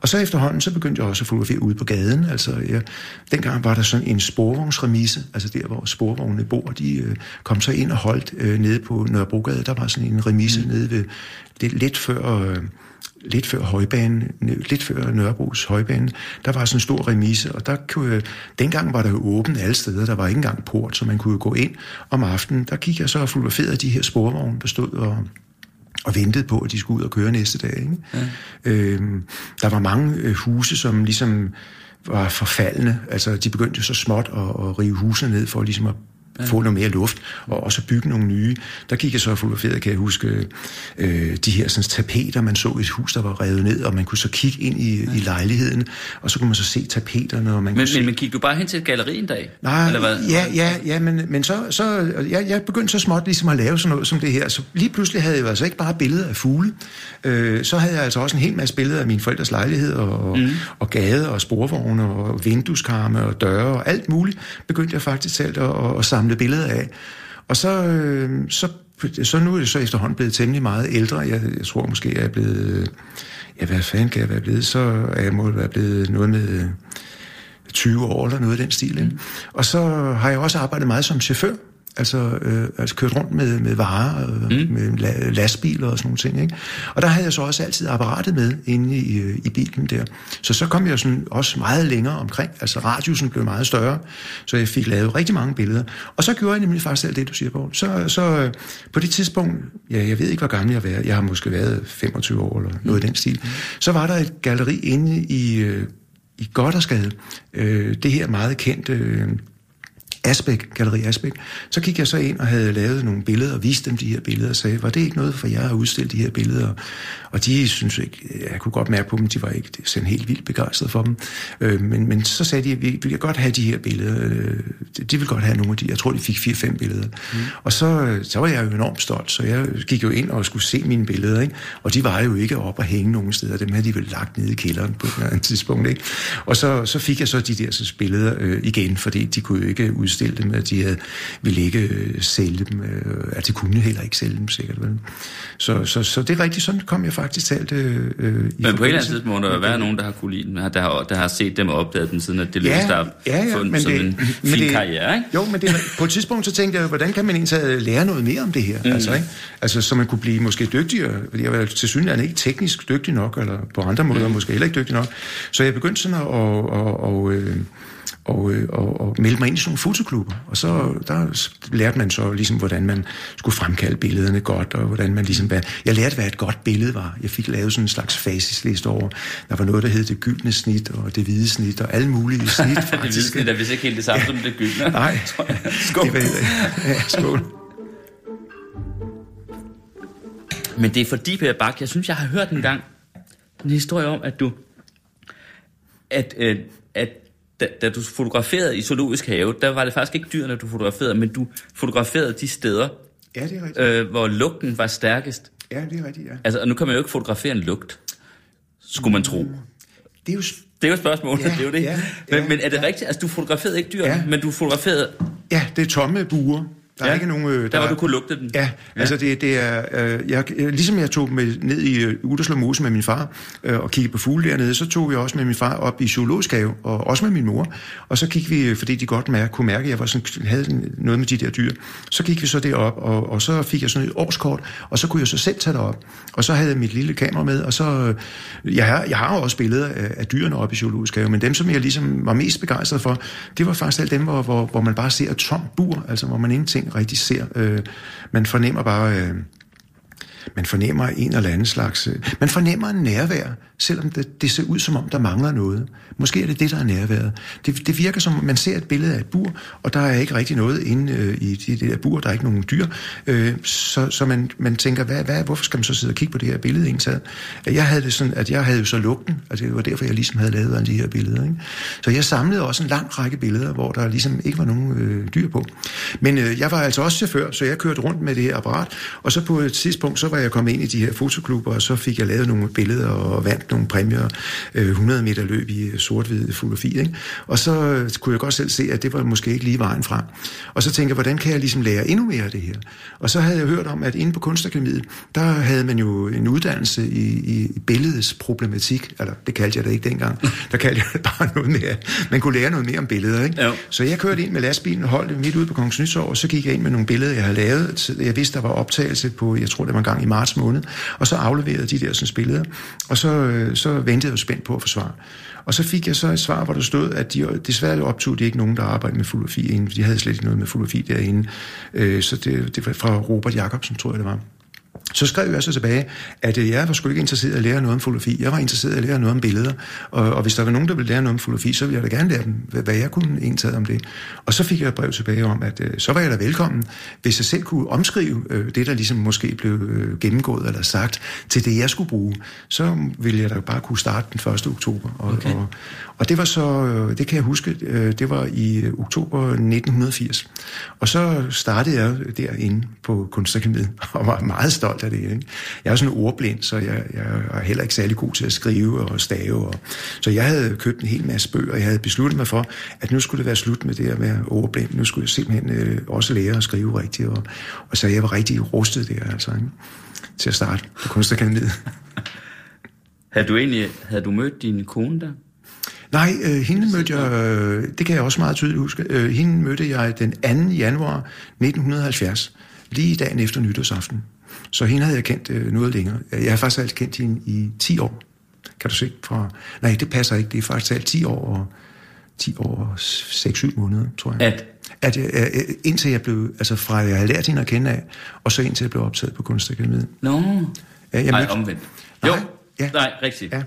Og så efterhånden, så begyndte jeg også at fotografere ude på gaden. Altså, jeg, dengang var der sådan en sporvognsremise, altså der, hvor sporvognene bor, de øh, kom så ind og holdt øh, nede på Nørrebrogade. Der var sådan en remise mm. nede ved, det, lidt før... Øh, lidt før højbanen, lidt før Nørrebros højbane, der var sådan en stor remise, og der kunne, øh, dengang var der jo åbent alle steder, der var ikke engang port, så man kunne gå ind om aftenen. Der gik jeg så og fotograferede de her sporvogne, der stod og, og ventede på, at de skulle ud og køre næste dag. Ikke? Ja. Øhm, der var mange øh, huse, som ligesom var forfaldende. Altså, de begyndte jo så småt at, at rive husene ned for ligesom at få noget mere luft, og også bygge nogle nye. Der gik jeg så og fotograferede, kan jeg huske, øh, de her sådan, tapeter, man så i et hus, der var revet ned, og man kunne så kigge ind i, i lejligheden, og så kunne man så se tapeterne. Og man Men, kunne se... men, men gik du bare hen til et galleri en dag? Nej, Eller hvad? ja, ja, ja, men, men så, så jeg, jeg begyndte så småt ligesom at lave sådan noget som det her. Så lige pludselig havde jeg altså ikke bare billeder af fugle. Øh, så havde jeg altså også en hel masse billeder af mine forældres lejlighed, og, mm. og gade, og sporvogne, og vindueskarme, og døre, og alt muligt, begyndte jeg faktisk selv at, at, at samle billeder af. Og så, øh, så, så nu er det så efterhånden blevet temmelig meget ældre. Jeg, jeg tror måske, jeg er blevet... Ja, hvad fanden kan jeg være blevet? Så er jeg må være blevet noget med 20 år eller noget af den stil. Ikke? Og så har jeg også arbejdet meget som chauffør. Altså, øh, altså kørt rundt med, med varer, øh, mm. med la- lastbiler og sådan nogle ting. Ikke? Og der havde jeg så også altid apparatet med inde i, øh, i bilen der. Så så kom jeg sådan også meget længere omkring. Altså radiusen blev meget større, så jeg fik lavet rigtig mange billeder. Og så gjorde jeg nemlig faktisk alt det, du siger, på. Så, så øh, på det tidspunkt, ja, jeg ved ikke, hvor gammel jeg var, jeg har måske været 25 år eller noget mm. i den stil, så var der et galleri inde i... Øh, i Goddersgade, øh, det her meget kendte øh, Asbæk, Galeri Asbæk, så gik jeg så ind og havde lavet nogle billeder og viste dem de her billeder og sagde, var det ikke noget for jer at udstille de her billeder? Og de synes ikke, jeg kunne godt mærke på dem, de var ikke sådan helt vildt begejstrede for dem. Øh, men, men så sagde de, vi vil godt have de her billeder. Øh, de vil godt have nogle af de, jeg tror de fik 4-5 billeder. Mm. Og så, så var jeg jo enormt stolt, så jeg gik jo ind og skulle se mine billeder, ikke? og de var jo ikke op og hænge nogen steder, dem havde de vel lagt nede i kælderen på et eller andet tidspunkt. Ikke? Og så, så fik jeg så de der så billeder øh, igen, fordi de kunne jo ikke udstille dem, at de havde, ville ikke øh, sælge dem, øh, at de kunne heller ikke sælge dem sikkert. Vel? Så, så, så det er rigtigt, sådan kom jeg faktisk talt øh, i Men på et eller andet tidspunkt må der være nogen, der har kunne lide dem, der har, der har set dem og opdaget dem, siden at det lykkedes Ja, ja, ja, fundet men som det- en fin det- karriere, ikke? Jo, men det, på et tidspunkt så tænkte jeg, hvordan kan man egentlig lære noget mere om det her? Mm. Altså, ikke? altså, så man kunne blive måske dygtigere, fordi jeg var til synligheden ikke teknisk dygtig nok, eller på andre måder mm. måske heller ikke dygtig nok. Så jeg begyndte sådan at, og, og, og, øh, og, øh, og, og melde mig ind i sådan nogle fotoklubber. Og så der lærte man så ligesom, hvordan man skulle fremkalde billederne godt, og hvordan man ligesom... Hvad, jeg lærte, hvad et godt billede var. Jeg fik lavet sådan en slags fasisliste over. Der var noget, der hed det gyldne snit, og det hvide snit, og alle mulige snit, Det faktisk. vidste er vist ikke helt det samme som det gyldne. Nej. Skål. Det var, ja, skål. Men det er fordi, Per Bak, jeg synes, jeg har hørt en gang en historie om, at du, at, øh, at da, da du fotograferede i Zoologisk Have, der var det faktisk ikke dyrene, du fotograferede, men du fotograferede de steder, Ja, det er rigtigt. øh, hvor lugten var stærkest. Ja, det er rigtigt, ja. Altså, og nu kan man jo ikke fotografere en lugt, skulle man tro. Det er jo, Det er jo spørgsmålet, Ja, det er jo det. ja, men, ja, men er det ja. rigtigt? Altså, du fotograferede ikke dyrene, Ja. men du fotograferede ja, det er tomme buer. Der er Ja, ikke nogen... Øh, der, hvor du kunne lugte dem. Ja, ja, altså det, det er... Øh, jeg, øh, ligesom jeg tog med ned i øh, Uderslev Mose med min far øh, og kiggede på fugle dernede, så tog vi også med min far op i zoologisk have, og også med min mor. Og så gik vi, øh, fordi de godt mærke, kunne mærke, at jeg var sådan, havde noget med de der dyr, så gik vi så derop, og, og så fik jeg sådan et årskort, og så kunne jeg så selv tage det op. Og så havde jeg mit lille kamera med, og så... Øh, jeg, har, jeg har jo også billeder af, af dyrene oppe i zoologisk have, men dem, som jeg ligesom var mest begejstret for, det var faktisk alle dem, hvor, hvor, hvor man bare ser et tomt bur, altså hvor man ingenting rigtig ser. Øh, man fornemmer bare... Øh, man fornemmer en eller anden slags... Øh, man fornemmer en nærvær, selvom det, det ser ud som om, der mangler noget. Måske er det det, der er nærværet. Det, det virker som, man ser et billede af et bur, og der er ikke rigtig noget inde øh, i det, det der bur. Der er ikke nogen dyr. Øh, så så man, man tænker, hvad, hvad, hvorfor skal man så sidde og kigge på det her billede indtaget? Jeg havde det sådan, at jeg havde jo så lugten, altså det var derfor, jeg ligesom havde lavet alle de her billeder. Ikke? Så jeg samlede også en lang række billeder, hvor der ligesom ikke var nogen øh, dyr på. Men øh, jeg var altså også chauffør, så jeg kørte rundt med det her apparat, og så på et tidspunkt, så var jeg kommet ind i de her fotoklubber, og så fik jeg lavet nogle billeder og vandt nogle præmier, øh, 100 meter løb i sort-hvid fotografi. Ikke? Og så øh, kunne jeg godt selv se, at det var måske ikke lige vejen frem. Og så tænkte jeg, hvordan kan jeg ligesom lære endnu mere af det her? Og så havde jeg hørt om, at inde på Kunstakademiet, der havde man jo en uddannelse i, i billedets problematik, eller det kaldte jeg det ikke dengang, der kaldte jeg det bare noget mere. Man kunne lære noget mere om billeder, ikke? Jo. Så jeg kørte ind med lastbilen og holdt midt ude på Kongens Nytorv, og så gik jeg ind med nogle billeder, jeg havde lavet. Jeg vidste, der var optagelse på, jeg tror, det var en gang i marts måned, og så afleverede de der sådan, billeder, og så, øh, så ventede jeg jo spændt på at få svar. Og så fik jeg så et svar, hvor der stod, at de, desværre optog de ikke nogen, der arbejdede med fotografi for De havde slet ikke noget med fotografi derinde. Øh, så det, det var fra Robert Jacobsen, tror jeg det var. Så skrev jeg så tilbage, at øh, jeg var sgu ikke interesseret i at lære noget om fotografi. Jeg var interesseret i at lære noget om billeder. Og, og hvis der var nogen, der ville lære noget om fotografi, så ville jeg da gerne lære dem, hvad, hvad jeg kunne indtage om det. Og så fik jeg et brev tilbage om, at øh, så var jeg da velkommen, hvis jeg selv kunne omskrive øh, det, der ligesom måske blev øh, gennemgået eller sagt, til det, jeg skulle bruge. Så ville jeg da bare kunne starte den 1. oktober. Og, okay. og, og det var så, øh, det kan jeg huske, øh, det var i øh, oktober 1980. Og så startede jeg derinde på Kunstakademiet, og var meget stolt af det. Ikke? Jeg er sådan ordblind, så jeg, jeg er heller ikke særlig god til at skrive og stave. Og, så jeg havde købt en hel masse bøger, og jeg havde besluttet mig for, at nu skulle det være slut med det at være ordblind. Nu skulle jeg simpelthen øh, også lære at skrive rigtigt. Og, og så jeg var rigtig rustet der, altså, ikke? til at starte på Kunstakademiet. Havde du egentlig havde du mødt din kone der? Nej, øh, hende mødte jeg, øh, det kan jeg også meget tydeligt huske, øh, hende mødte jeg den 2. januar 1970, lige dagen efter nytårsaften. Så hende havde jeg kendt øh, noget længere. Jeg har faktisk altid kendt hende i 10 år. Kan du se? Fra, nej, det passer ikke. Det er faktisk alt 10 år og 10 år og 6-7 måneder, tror jeg. At? At jeg, øh, indtil jeg blev, altså fra jeg havde lært hende at kende af, og så indtil jeg blev optaget på Kunstakademiet. Nå. No. Ja, jeg Nej, mødte- omvendt. Jo, Nej, ja. nej, rigtigt. Ja,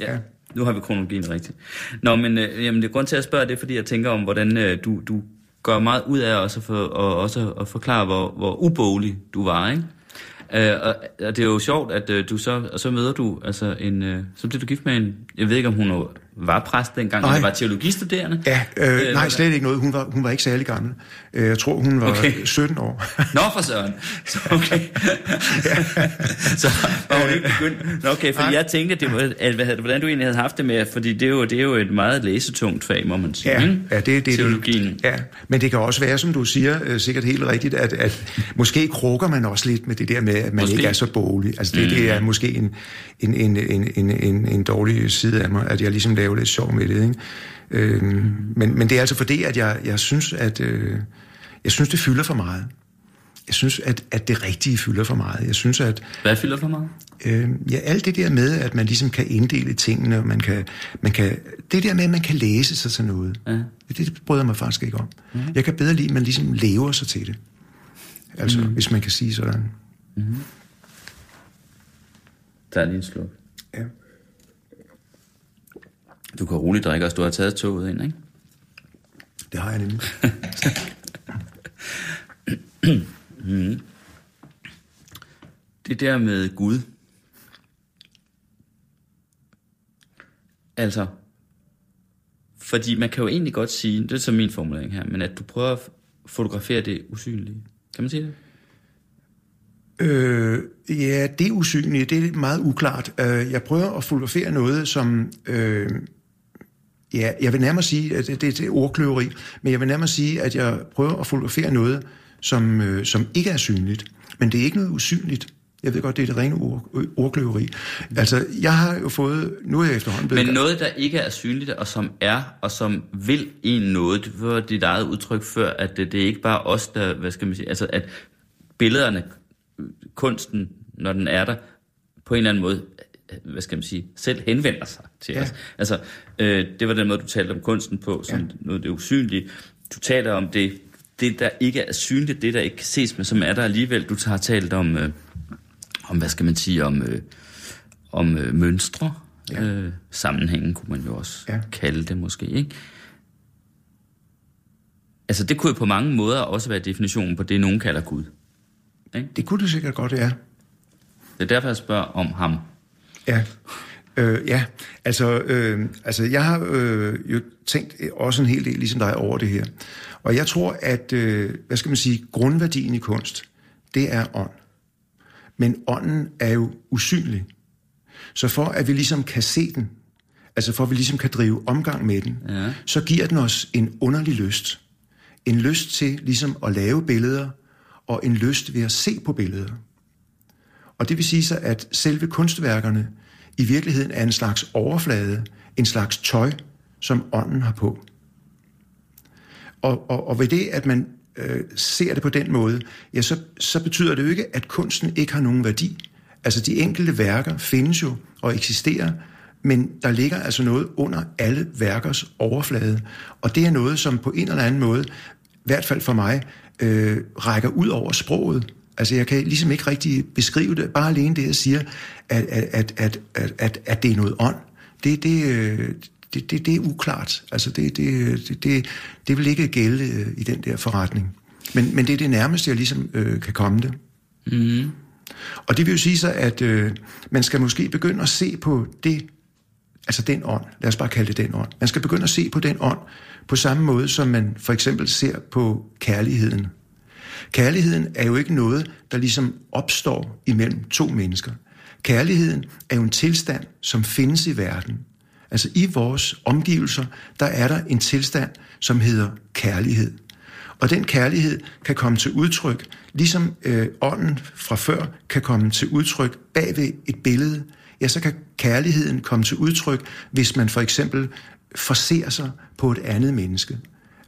ja. ja. Nu har vi kronologien rigtigt. Nå, men øh, jamen, det er grund til at spørge det, fordi jeg tænker om, hvordan øh, du, du gør meget ud af også at, for, og også at forklare, hvor, hvor uboglig du var, ikke? Øh, og, og det er jo sjovt, at øh, du så, og så møder du altså en, øh, så bliver du gift med en, jeg ved ikke om hun er var præst dengang, Nej. eller var teologistuderende. Ja, øh, Øh, nej, slet ikke noget. Hun var, hun var ikke særlig gammel. Øh, Jeg tror, hun var Okay. okay. 17 år. Nå for søren. Så okay. så var hun ikke begyndt. Nå okay, fordi Nej. jeg tænkte, det var, at, hvad, havde- hvordan du egentlig havde haft det med, fordi det er jo, det er jo et meget læsetungt fag, må man sige. Ja, ikke? ja det, det, det Teologien. Ja, men det kan også være, som du siger, øh, sikkert helt rigtigt, at, at måske krukker man også lidt med det der med, at man Måske. ikke er så bolig. Altså det, mm. det er måske en, en, en, en, en, en, en dårlig side af mig, at jeg ligesom laver lidt sjov med det. Ikke? Øhm, men, men det er altså fordi, at jeg, jeg synes, at øh, jeg synes, det fylder for meget. Jeg synes, at, at det rigtige fylder for meget. Jeg synes, at Hvad fylder for meget? Øh, ja, alt det der med, at man ligesom kan inddele tingene, og man kan, man kan, det der med, at man kan læse sig til noget, Ja. det, det bryder jeg mig faktisk ikke om. Mm. Jeg kan bedre lide, at man ligesom lever sig til det. Altså, mm. hvis man kan sige sådan. Der er lige en sluk. Ja. Du kan roligt drikke, og du har taget toget ind, ikke? Det har jeg nemlig. Det der med Gud. Altså, fordi man kan jo egentlig godt sige, det er så min formulering her, men at du prøver at fotografere det usynlige. Kan man sige det? Øh, ja, det usynlige, det er meget uklart. Øh, jeg prøver at fotografere noget, som... Øh, ja, jeg vil nærmere sige, at det, det, det er ordkløveri, men jeg vil nærmere sige, at jeg prøver at fotografere noget, som, øh, som ikke er synligt. Men det er ikke noget usynligt. Jeg ved godt, det er det rene ord, ordkløveri. Altså, jeg har jo fået... Nu er jeg efterhånden blevet... Men noget, der ikke er synligt, og som er, og som vil en noget, det var dit eget udtryk før, at det, det er ikke bare os, der, hvad skal man sige, altså at billederne, kunsten, når den er der, på en eller anden måde, hvad skal man sige, selv henvender sig til Ja. os. Altså, øh, det var den måde, du talte om kunsten på, som Ja. noget af det usynlige. Du taler om det, det, der ikke er synligt, det, der ikke kan ses, men som er der alligevel. Du har talt om, øh, om hvad skal man sige, om, øh, om øh, mønstre, Ja. øh, sammenhængen kunne man jo også ja. kalde det måske, ikke? Altså, det kunne jo på mange måder også være definitionen på det, nogen kalder Gud. Ikke? Det kunne det sikkert godt, ja. Det er derfor, jeg spørger om ham. Ja, øh, ja. Altså, øh, altså jeg har øh, jo tænkt også en hel del ligesom dig over det her. Og jeg tror, at, øh, hvad skal man sige, grundværdien i kunst, det er ånd. Men ånden er jo usynlig. Så for at vi ligesom kan se den, altså for at vi ligesom kan drive omgang med den, Ja. så giver den os en underlig lyst. En lyst til ligesom at lave billeder, og en lyst ved at se på billeder. Og det vil sige så, at selve kunstværkerne i virkeligheden er en slags overflade, en slags tøj, som ånden har på. Og, og, og ved det, at man øh, ser det på den måde, ja, så, så betyder det jo ikke, at kunsten ikke har nogen værdi. Altså de enkelte værker findes jo og eksisterer, men der ligger altså noget under alle værkers overflade. Og det er noget, som på en eller anden måde, i hvert fald for mig, øh, rækker ud over sproget. Altså, jeg kan ligesom ikke rigtig beskrive det, bare alene det, jeg siger, at, at, at, at, at, at, at det er noget ånd. Det, det, øh, det, det, det er uklart. Altså, det, det, det, det, det vil ikke gælde øh, i den der forretning. Men, men det er det nærmeste, jeg ligesom øh, kan komme det. Mm. Og det vil jo sige så, at øh, man skal måske begynde at se på det, altså den ånd, lad os bare kalde det den ånd. Man skal begynde at se på den ånd på samme måde, som man for eksempel ser på kærligheden. Kærligheden er jo ikke noget, der ligesom opstår imellem to mennesker. Kærligheden er jo en tilstand, som findes i verden. Altså i vores omgivelser, der er der en tilstand, som hedder kærlighed. Og den kærlighed kan komme til udtryk, ligesom øh, ånden fra før kan komme til udtryk bag ved et billede. Ja, så kan kærligheden komme til udtryk, hvis man for eksempel forser sig på et andet menneske.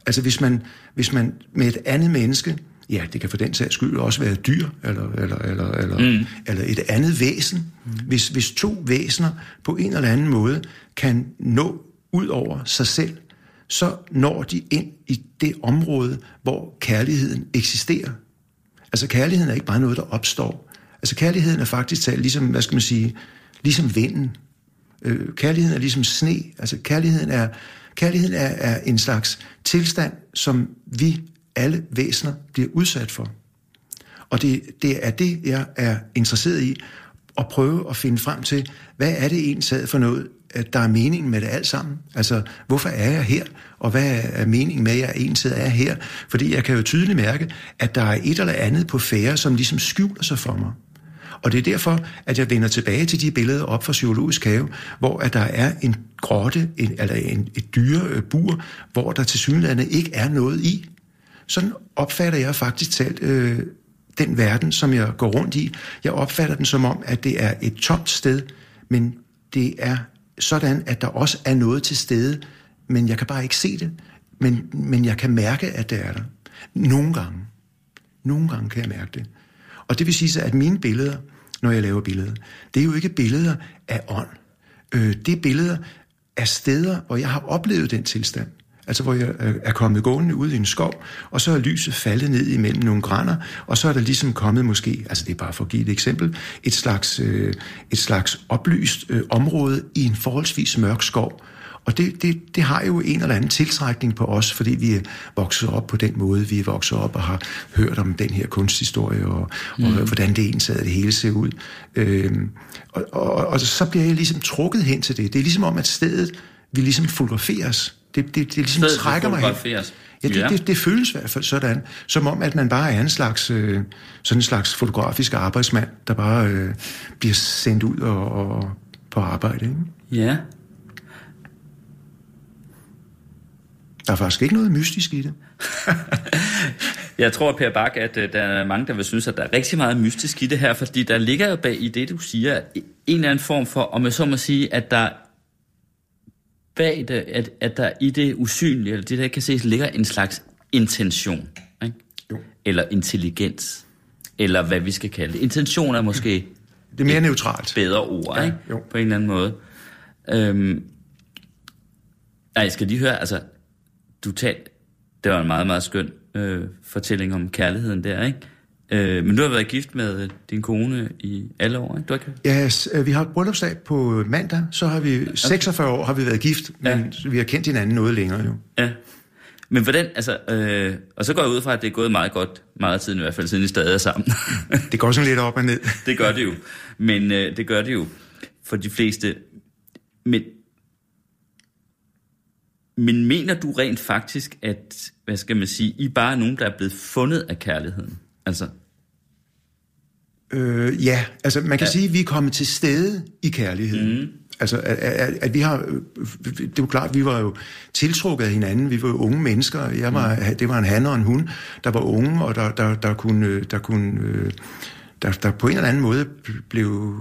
Altså hvis man, hvis man med et andet menneske, ja, det kan for den sags skyld også være et dyr, eller, eller, eller, eller, mm. eller et andet væsen. Mm. Hvis, hvis to væsener på en eller anden måde kan nå ud over sig selv, så når de ind i det område, hvor kærligheden eksisterer. Altså kærligheden er ikke bare noget, der opstår. Altså kærligheden er faktisk talt ligesom, hvad skal man sige, ligesom vinden. Øh, kærligheden er ligesom sne. Altså kærligheden er, kærligheden er, er en slags tilstand, som vi alle væsener bliver udsat for. Og det, det er det, jeg er interesseret i, at prøve at finde frem til, hvad er det en sad for noget, at der er meningen med det alt sammen. Altså, hvorfor er jeg her? Og hvad er meningen med, at jeg en er her? Fordi jeg kan jo tydeligt mærke, at der er et eller andet på færre, som ligesom skjuler sig for mig. Og det er derfor, at jeg vender tilbage til de billeder op fra Psykologisk Have, hvor at der er en grotte, en, eller en, et dyrebur, hvor der til synligheden ikke er noget i. Sådan opfatter jeg faktisk talt øh, den verden, som jeg går rundt i. Jeg opfatter den som om, at det er et tomt sted, men det er sådan, at der også er noget til stede, men jeg kan bare ikke se det. Men, men jeg kan mærke, at det er der. Nogle gange. Nogle gange kan jeg mærke det. Og det vil sige så, at mine billeder, når jeg laver billeder, det er jo ikke billeder af ånd. Øh, det er billeder af steder, hvor jeg har oplevet den tilstand. Altså hvor jeg er kommet gående ud i en skov, og så er lyset faldet ned imellem nogle grænder, og så er der ligesom kommet måske, altså det er bare for at give et eksempel, et slags, øh, et slags oplyst øh, område i en forholdsvis mørk skov. Og det, det, det har jo en eller anden tiltrækning på os, fordi vi er vokset op på den måde, vi er vokset op og har hørt om den her kunsthistorie, og, mm. og hvordan det ens det hele ser ud. Øhm, og, og, og så bliver jeg ligesom trukket hen til det. Det er ligesom om, at stedet vi ligesom fotograferes. Det, det, det ligesom Stedet trækker mig hen. Ja, det, Ja. det, det føles i hvert fald sådan, som om, at man bare er en slags, øh, sådan en slags fotografisk arbejdsmand, der bare øh, bliver sendt ud og, og på arbejde. Ikke? Ja. Der er faktisk ikke noget mystisk i det. Jeg tror, Per Bak, at øh, der er mange, der vil synes, at der er rigtig meget mystisk i det her, fordi der ligger jo bag i det, du siger, en eller anden form for, om jeg så må sige, at der bag det, at, at der i det usynlige, eller det der kan ses, ligger en slags intention, ikke? Jo. eller intelligens, eller hvad vi skal kalde det. Intention er måske Det er mere neutralt. bedre ord, Ja, ikke? jo. På en eller anden måde. Øhm, nej, jeg skal lige høre, altså, du talte, det var en meget, meget skøn øh, fortælling om kærligheden der, ikke? Øh, men du har været gift med din kone i alle år, ikke? Du ikke? Ja, s- øh, vi har et bryllupsdag på mandag, så har vi 46 år har vi været gift, men vi har kendt hinanden noget længere jo. Ja. Men hvordan, altså, øh, og så går jeg ud fra, at det er gået meget godt, meget af tiden i hvert fald, siden I stadig er sammen. Det går sådan lidt op og ned. det gør det jo. Men øh, det gør det jo for de fleste. Men, men mener du rent faktisk, at, hvad skal man sige, I bare er nogen, der er blevet fundet af kærligheden? Altså, Øh, ja, altså man kan ja. sige, at vi er kommet til stede i kærligheden. Mm. Altså, at, at, at vi har... Det er jo klart, vi var jo tiltrukket af hinanden. Vi var jo unge mennesker. Jeg var, mm. Det var en han og en hun, der var unge, og der, der, der kunne... Der, kunne øh, der, der på en eller anden måde blev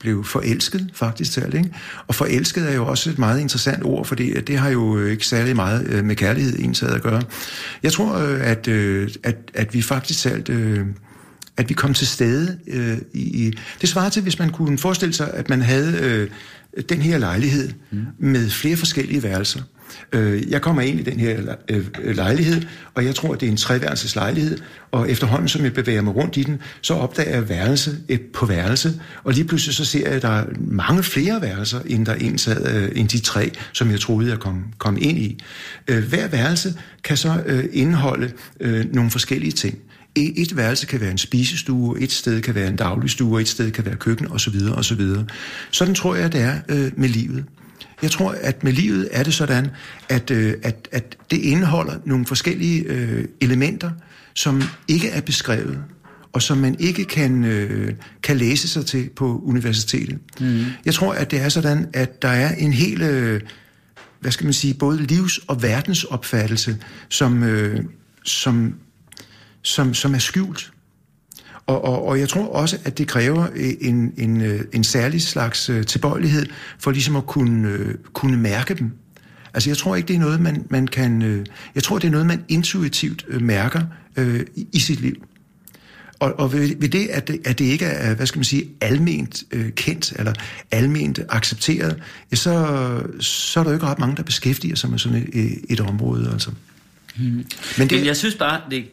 blev forelsket, faktisk talt. Ikke? Og forelsket er jo også et meget interessant ord, fordi det har jo ikke særlig meget øh, med kærlighed ensad at gøre. Jeg tror, øh, at, øh, at, at vi faktisk. Øh, at vi kom til stede øh, i, i... Det svarer til, hvis man kunne forestille sig, at man havde øh, den her lejlighed mm. med flere forskellige værelser. Øh, jeg kommer ind i den her øh, øh lejlighed, og jeg tror, at det er en treværelses lejlighed, og efterhånden, som jeg bevæger mig rundt i den, så opdager jeg værelse på værelse, og lige pludselig så ser jeg, at der er mange flere værelser, end der indsad, øh, end de tre, som jeg troede, jeg kom, kom ind i. Øh, hver værelse kan så øh, indeholde nogle forskellige ting. E, et værelse kan være en spisestue, et sted kan være en dagligstue, et sted kan være køkken osv. osv. Sådan tror jeg, det er øh, med livet. Jeg tror, at med livet er det sådan, at, øh, at, at det indeholder nogle forskellige øh, elementer, som ikke er beskrevet, og som man ikke kan, øh, kan læse sig til på universitetet. Mm. Jeg tror, at det er sådan, at der er en hel, øh, hvad skal man sige, både livs- og verdensopfattelse, som, øh, som som, som er skjult. Og, og, og jeg tror også, at det kræver en, en, øh, en særlig slags øh, tilbøjelighed for ligesom at kunne, øh, kunne mærke dem. Altså jeg tror ikke, det er noget, man, man kan... Jeg tror, det er noget, man intuitivt mærker øh, i, i sit liv. Og, og ved, ved det, at det, at det ikke er, hvad skal man sige, alment øh, kendt, eller alment accepteret, ja, så, så er der jo ikke ret mange, der beskæftiger sig med sådan et, et område. Altså. Hmm. Men, det, Men jeg synes bare, det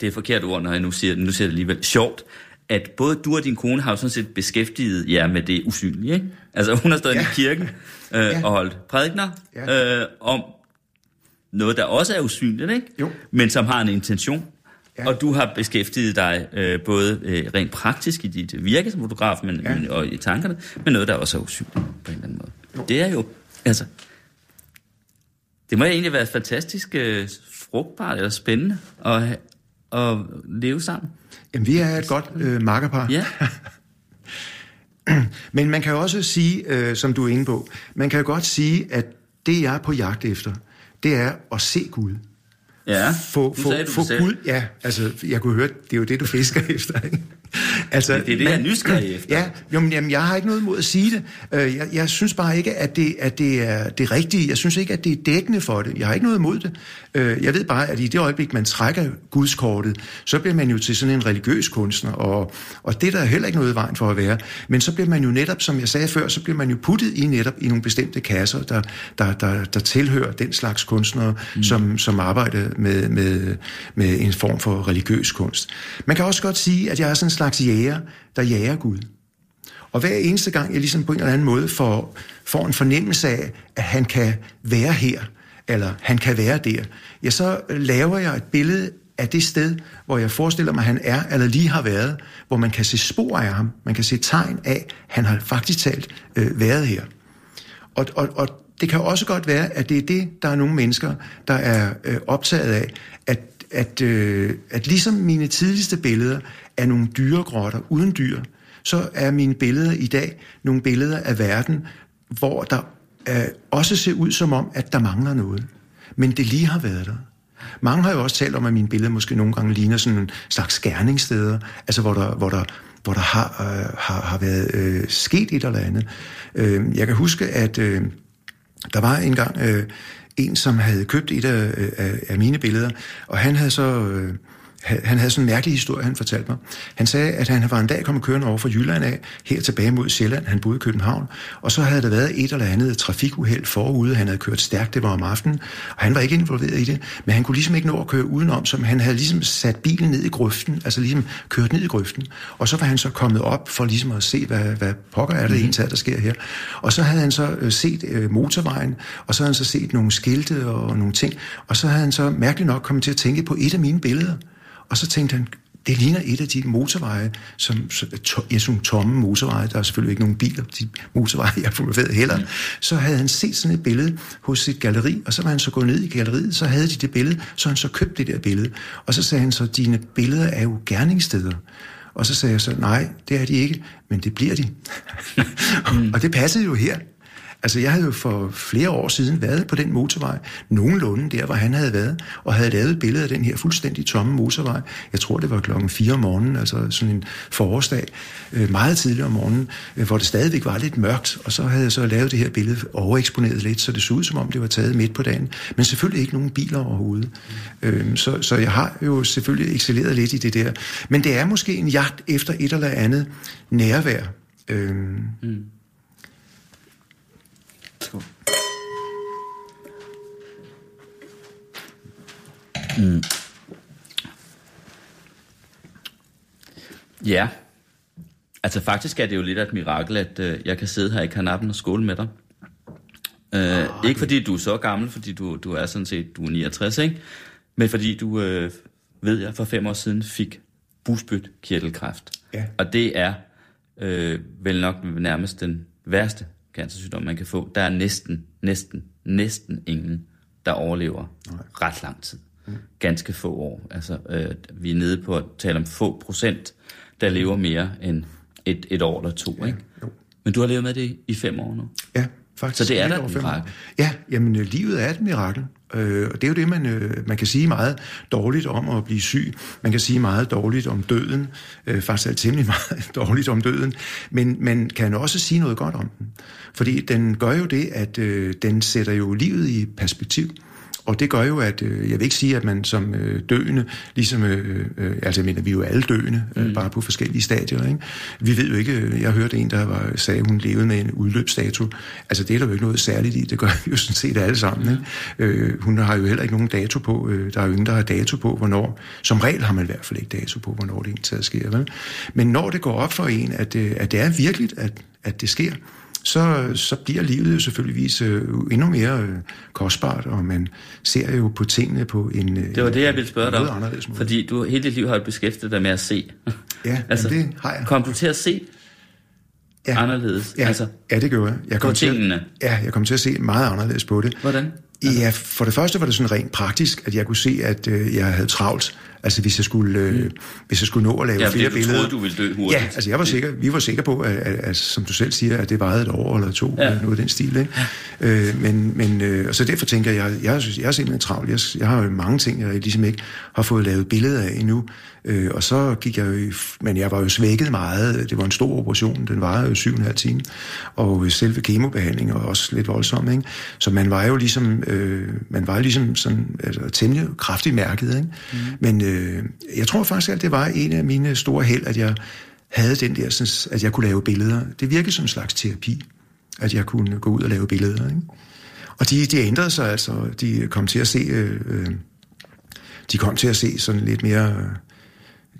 det er forkert ord, når jeg nu siger, nu siger det alligevel, sjovt, at både du og din kone har jo sådan set beskæftiget jer med det usynlige, ikke? Altså hun har stået ja. i kirken øh, ja. og holdt prædikner ja. øh, om noget, der også er usynligt, ikke? Jo. Men som har en intention. Ja. Og du har beskæftiget dig øh, både øh, rent praktisk i dit virke som fotograf, men, ja. men, og i tankerne, men noget, der også er usynligt på en eller anden måde. Jo. Det er jo, altså, det må egentlig være fantastisk øh, frugtbart eller spændende at, at leve sammen? Jamen, vi er et godt øh, makkerpar. Ja. Men man kan jo også sige, øh, som du er inde på, man kan jo godt sige, at det, jeg er på jagt efter, det er at se Gud. Ja, få, få, få Gud, ja, altså, jeg kunne høre, det er jo det, du fisker efter, ikke? Altså, det, det er det, jeg er nysgerrig efter. Ja, jo, men, jamen, jeg har ikke noget imod at sige det. Øh, jeg, jeg synes bare ikke, at det, at det er det rigtige. Jeg synes ikke, at det er dækkende for det. Jeg har ikke noget imod det. Øh, jeg ved bare, at i det øjeblik, man trækker gudskortet, så bliver man jo til sådan en religiøs kunstner, og, og det er der heller ikke noget i vejen for at være. Men så bliver man jo netop, som jeg sagde før, så bliver man jo puttet i netop i nogle bestemte kasser, der, der, der, der tilhører den slags kunstnere, mm. som, som arbejder med, med, med en form for religiøs kunst. Man kan også godt sige, at jeg er sådan slags jæger, der jager Gud. Og hver eneste gang, jeg ligesom på en eller anden måde får, får en fornemmelse af, at han kan være her, eller han kan være der, ja, så laver jeg et billede af det sted, hvor jeg forestiller mig, at han er, eller lige har været, hvor man kan se spor af ham, man kan se tegn af, at han har faktisk talt øh, været her. Og, og, og det kan også godt være, at det er det, der er nogle mennesker, der er øh, optaget af, at, at, øh, at ligesom mine tidligste billeder af nogle dyregrotter uden dyr, så er mine billeder i dag nogle billeder af verden, hvor der øh, også ser ud som om, at der mangler noget. Men det lige har været der. Mange har jo også talt om, at mine billeder måske nogle gange ligner sådan en slags skærningssteder, altså hvor der, hvor der, hvor der har, øh, har, har været øh, sket et eller andet. Øh, jeg kan huske, at øh, der var engang øh, en, som havde købt et af, øh, af mine billeder, og han havde så... Øh, han havde sådan en mærkelig historie, han fortalte mig. Han sagde, at han var en dag kommet kørende over fra Jylland af, her tilbage mod Sjælland. Han boede i København. Og så havde der været et eller andet trafikuheld forude. Han havde kørt stærkt, det var om aftenen. Og han var ikke involveret i det. Men han kunne ligesom ikke nå at køre udenom, som han havde ligesom sat bilen ned i grøften. Altså ligesom kørt ned i grøften. Og så var han så kommet op for ligesom at se, hvad, hvad pokker er det mm. egentlig, der sker her. Og så havde han så øh, set øh, motorvejen, og så havde han så set nogle skilte og nogle ting. Og så havde han så mærkeligt nok kommet til at tænke på et af mine billeder. Og så tænkte han, det ligner et af de motorveje, som, to, ja, som tomme motorveje, der er selvfølgelig ikke nogen biler, de motorveje, jeg fotograferede heller. Mm. Så havde han set sådan et billede hos sit galleri, og så var han så gået ned i galleriet, så havde de det billede, så han så købt det der billede. Og så sagde han så, dine billeder er jo gerningssteder. Og så sagde jeg så, nej, det er de ikke, men det bliver de. mm. og det passede jo her. Altså, jeg havde jo for flere år siden været på den motorvej, nogenlunde der, hvor han havde været, og havde lavet et billede af den her fuldstændig tomme motorvej. Jeg tror, det var klokken 4 om morgenen, altså sådan en forårsdag, øh, meget tidligt om morgenen, øh, hvor det stadigvæk var lidt mørkt, og så havde jeg så lavet det her billede overeksponeret lidt, så det så ud, som om det var taget midt på dagen. Men selvfølgelig ikke nogen biler overhovedet. Mm. Så, så jeg har jo selvfølgelig excelleret lidt i det der. Men det er måske en jagt efter et eller andet nærvær. Øhm, mm. Ja. Altså faktisk er det jo lidt af et mirakel, at øh, jeg kan sidde her i kanappen og skåle med dig. Øh, oh, ikke fordi du er så gammel, fordi du, du er sådan set du er 69, ikke? Men fordi du, øh, ved jeg, for fem år siden fik busbyt kirtelkræft. Ja. Og det er øh, vel nok nærmest den værste cancersygdom, man kan få. Der er næsten, næsten, næsten ingen, der overlever Nej. ret lang tid. Mm. Ganske få år. Altså, øh, vi er nede på at tale om få procent, der lever mere end et, et år eller to. Ja, ikke? jo. Men du har levet med det i, i fem år nu. Ja, faktisk. Så det er da et mirakel. Ja, jamen øh, livet er et mirakel. Øh, og det er jo det, man, øh, man kan sige meget dårligt om at blive syg. Man kan sige meget dårligt om døden. Øh, faktisk er temmelig meget dårligt om døden. Men man kan også sige noget godt om den. Fordi den gør jo det, at øh, den sætter jo livet i perspektiv. Og det gør jo, at øh, jeg vil ikke sige, at man som øh, døende, ligesom, øh, øh, altså jeg mener, vi er jo alle døende, øh, bare på forskellige stadier. Ikke? Vi ved jo ikke, øh, jeg hørte en, der var, sagde, hun levede med en udløbsdato. Altså det er der jo ikke noget særligt i, det gør vi jo sådan set alle sammen. Ikke? Øh, hun har jo heller ikke nogen dato på, øh, der er jo ingen, der har dato på, hvornår. Som regel har man i hvert fald ikke dato på, hvornår det egentlig sker. Vel? Men når det går op for en, at, øh, at det er virkeligt, at, at det sker, så, så bliver livet jo selvfølgeligvis øh, endnu mere øh, kostbart, og man ser jo på tingene på en øh, Det var det, jeg ville spørge dig om. måde. Fordi du hele dit liv har beskæftiget dig med at se. Ja, altså, det har jeg. Kom du til at se ja, anderledes? Ja, Altså, ja, det gjorde jeg. jeg på kom til at, tingene? ja, jeg kom til at se meget anderledes på det. Hvordan? Ja, for det første var det sådan rent praktisk, at jeg kunne se, at øh, jeg havde travlt. Altså hvis jeg skulle, øh, hvis jeg skulle nå at lave Mm. Ja, flere du billeder. troede, du ville dø hurtigt. Ja, altså jeg var sikker, vi var sikre på, at, at, at, som du selv siger, at det varede et år eller to, Ja. ja. noget af den stil. Ikke? Øh, men, men, øh, og så derfor tænker jeg, jeg, jeg, synes, jeg er simpelthen travlt. Jeg, jeg har jo mange ting, jeg ligesom ikke har fået lavet billeder af endnu. Øh, og så gik jeg jo, men jeg var jo svækket meget. Det var en stor operation, den varede jo syv og en halv time. Og selve kemobehandling var også lidt voldsom. Ikke? Så man var jo ligesom, øh, man var ligesom sådan, altså, temmelig kraftigt mærket. Ikke? Mm. Men øh, jeg tror faktisk, at det var en af mine store held, at jeg havde den der, sådan, at jeg kunne lave billeder. Det virkede som en slags terapi, at jeg kunne gå ud og lave billeder. Ikke? Og de, de ændrede sig altså. De kom til at se, øh, øh, de kom til at se sådan lidt mere,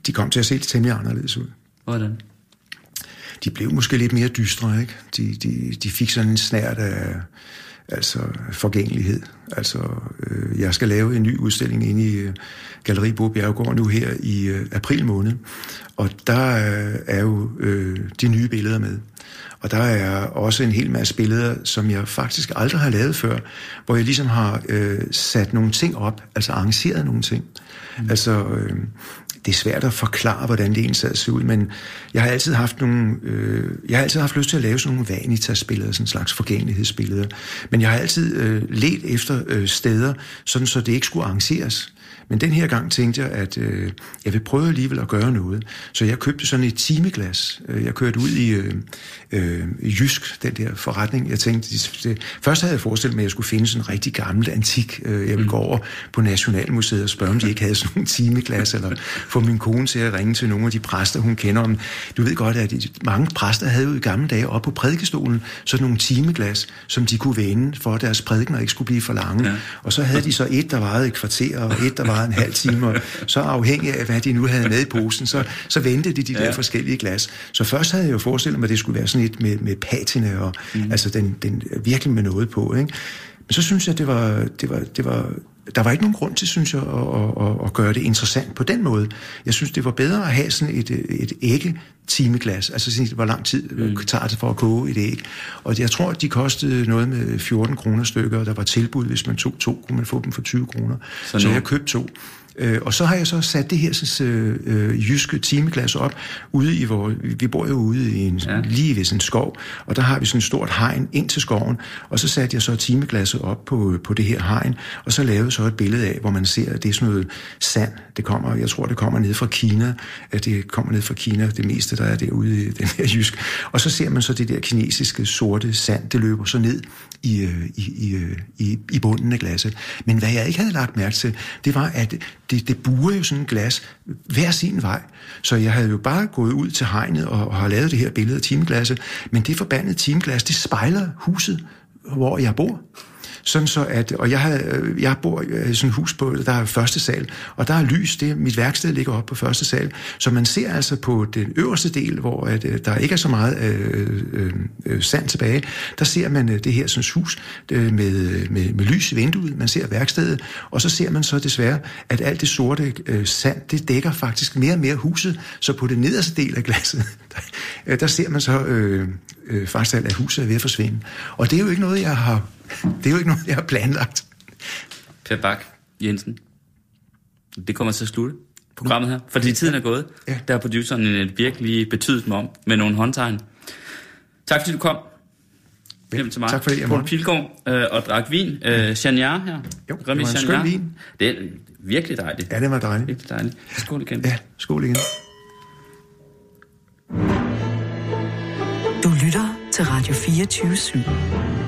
de kom til at se lidt temmelig anderledes ud. Hvordan? De blev måske lidt mere dystre, ikke? De, de, de fik sådan en snært af altså forgængelighed. Altså, øh, jeg skal lave en ny udstilling inde i øh, Galeri Bo Bjergård nu her i øh, april måned, og der øh, er jo øh, de nye billeder med. Og der er også en hel masse billeder, som jeg faktisk aldrig har lavet før, hvor jeg ligesom har øh, sat nogle ting op, altså arrangeret nogle ting. Mm. Altså, øh, det er svært at forklare, hvordan det egentlig ser ud, men jeg har altid haft nogle, øh, jeg har altid haft lyst til at lave sådan nogle vanitas-billeder, sådan en slags forgængelighedsbilleder. Men jeg har altid øh, let efter øh, steder, sådan så det ikke skulle arrangeres. Men den her gang tænkte jeg, at øh, jeg vil prøve alligevel at gøre noget. Så jeg købte sådan et timeglas. Øh, Jeg kørte ud i øh, øh, Jysk, den der forretning. Jeg tænkte, det, først havde jeg forestillet mig, at jeg skulle finde sådan en rigtig gammel antik. Øh, Jeg ville gå over på Nationalmuseet og spørge, om de ikke havde sådan nogle timeglas, eller få min kone til at ringe til nogle af de præster, hun kender om. Du ved godt, at mange præster havde jo i gamle dage oppe på prædikestolen sådan nogle timeglas, som de kunne vende, for at deres prædikener ikke skulle blive for lange. Ja. Og så havde de så et, der varede et kvarter, og et, der varede en halv time, og så afhængig af, hvad de nu havde med i posen, så, så vendte de de der Ja. forskellige glas. Så først havde jeg jo forestillet mig, at det skulle være sådan et med, med patina, og mm. altså den, den virkelig med noget på. Ikke? Men så synes jeg, det var, det var, det var, der var ikke nogen grund til, synes jeg, at, at, at, at gøre det interessant på den måde. Jeg synes, det var bedre at have sådan et, et ægge timeglas, altså sådan, hvor lang tid mm. tager det for at koge et æg. Og jeg tror, de kostede noget med 14 kroner stykker, og der var tilbud, hvis man tog to, kunne man få dem for 20 kroner. Så Så, jeg købte to. Øh, og så har jeg så sat det her sådan, øh, øh, jyske timeglas op ude i hvor vi bor jo ude i en, Ja. ja. lige ved sådan en skov, og der har vi sådan et stort hegn ind til skoven, og så satte jeg så timeglasset op på, på det her hegn, og så lavede så et billede af, hvor man ser, at det er sådan noget sand, det kommer, jeg tror, det kommer ned fra Kina, at det kommer ned fra Kina, det meste, der er derude i den her jysk, og så ser man så det der kinesiske sorte sand, det løber så ned i, i, i, i, i bunden af glasset. Men hvad jeg ikke havde lagt mærke til, det var, at det, det buer jo sådan et glas hver sin vej. Så jeg havde jo bare gået ud til hegnet og, og har lavet det her billede af timeglasset, men det forbandede timeglas, det spejler huset, hvor jeg bor sådan så at, og jeg, havde, øh, jeg bor øh, i sådan et hus på, der er første sal, og der er lys, det, mit værksted ligger oppe på første sal, så man ser altså på den øverste del, hvor at, øh, der ikke er så meget øh, øh, sand tilbage, der ser man det her sådan hus øh, med, med, med lys i vinduet, man ser værkstedet, og så ser man så desværre, at alt det sorte øh, sand, det dækker faktisk mere og mere huset, så på det nederste del af glasset, der, der ser man så øh, øh, faktisk, at huset er ved at forsvinde. Og det er jo ikke noget, jeg har, det er jo ikke noget, jeg har planlagt. Per Bak Jensen. Det kommer til at slutte programmet her, fordi tiden er gået. Ja. Der har produceren en virkelig betydet mig om med nogle håndtegn. Tak fordi du kom. Hjem til mig. Tak fordi jeg Poul måtte. Pilgaard øh, og drak vin. Øh, Chagnard her. Jo, det Remy var en skøn vin. Det er virkelig dejligt. Ja, det var dejligt. Virkelig dejligt. Skål igen. Ja, skål igen. Du lytter til Radio 24 /7.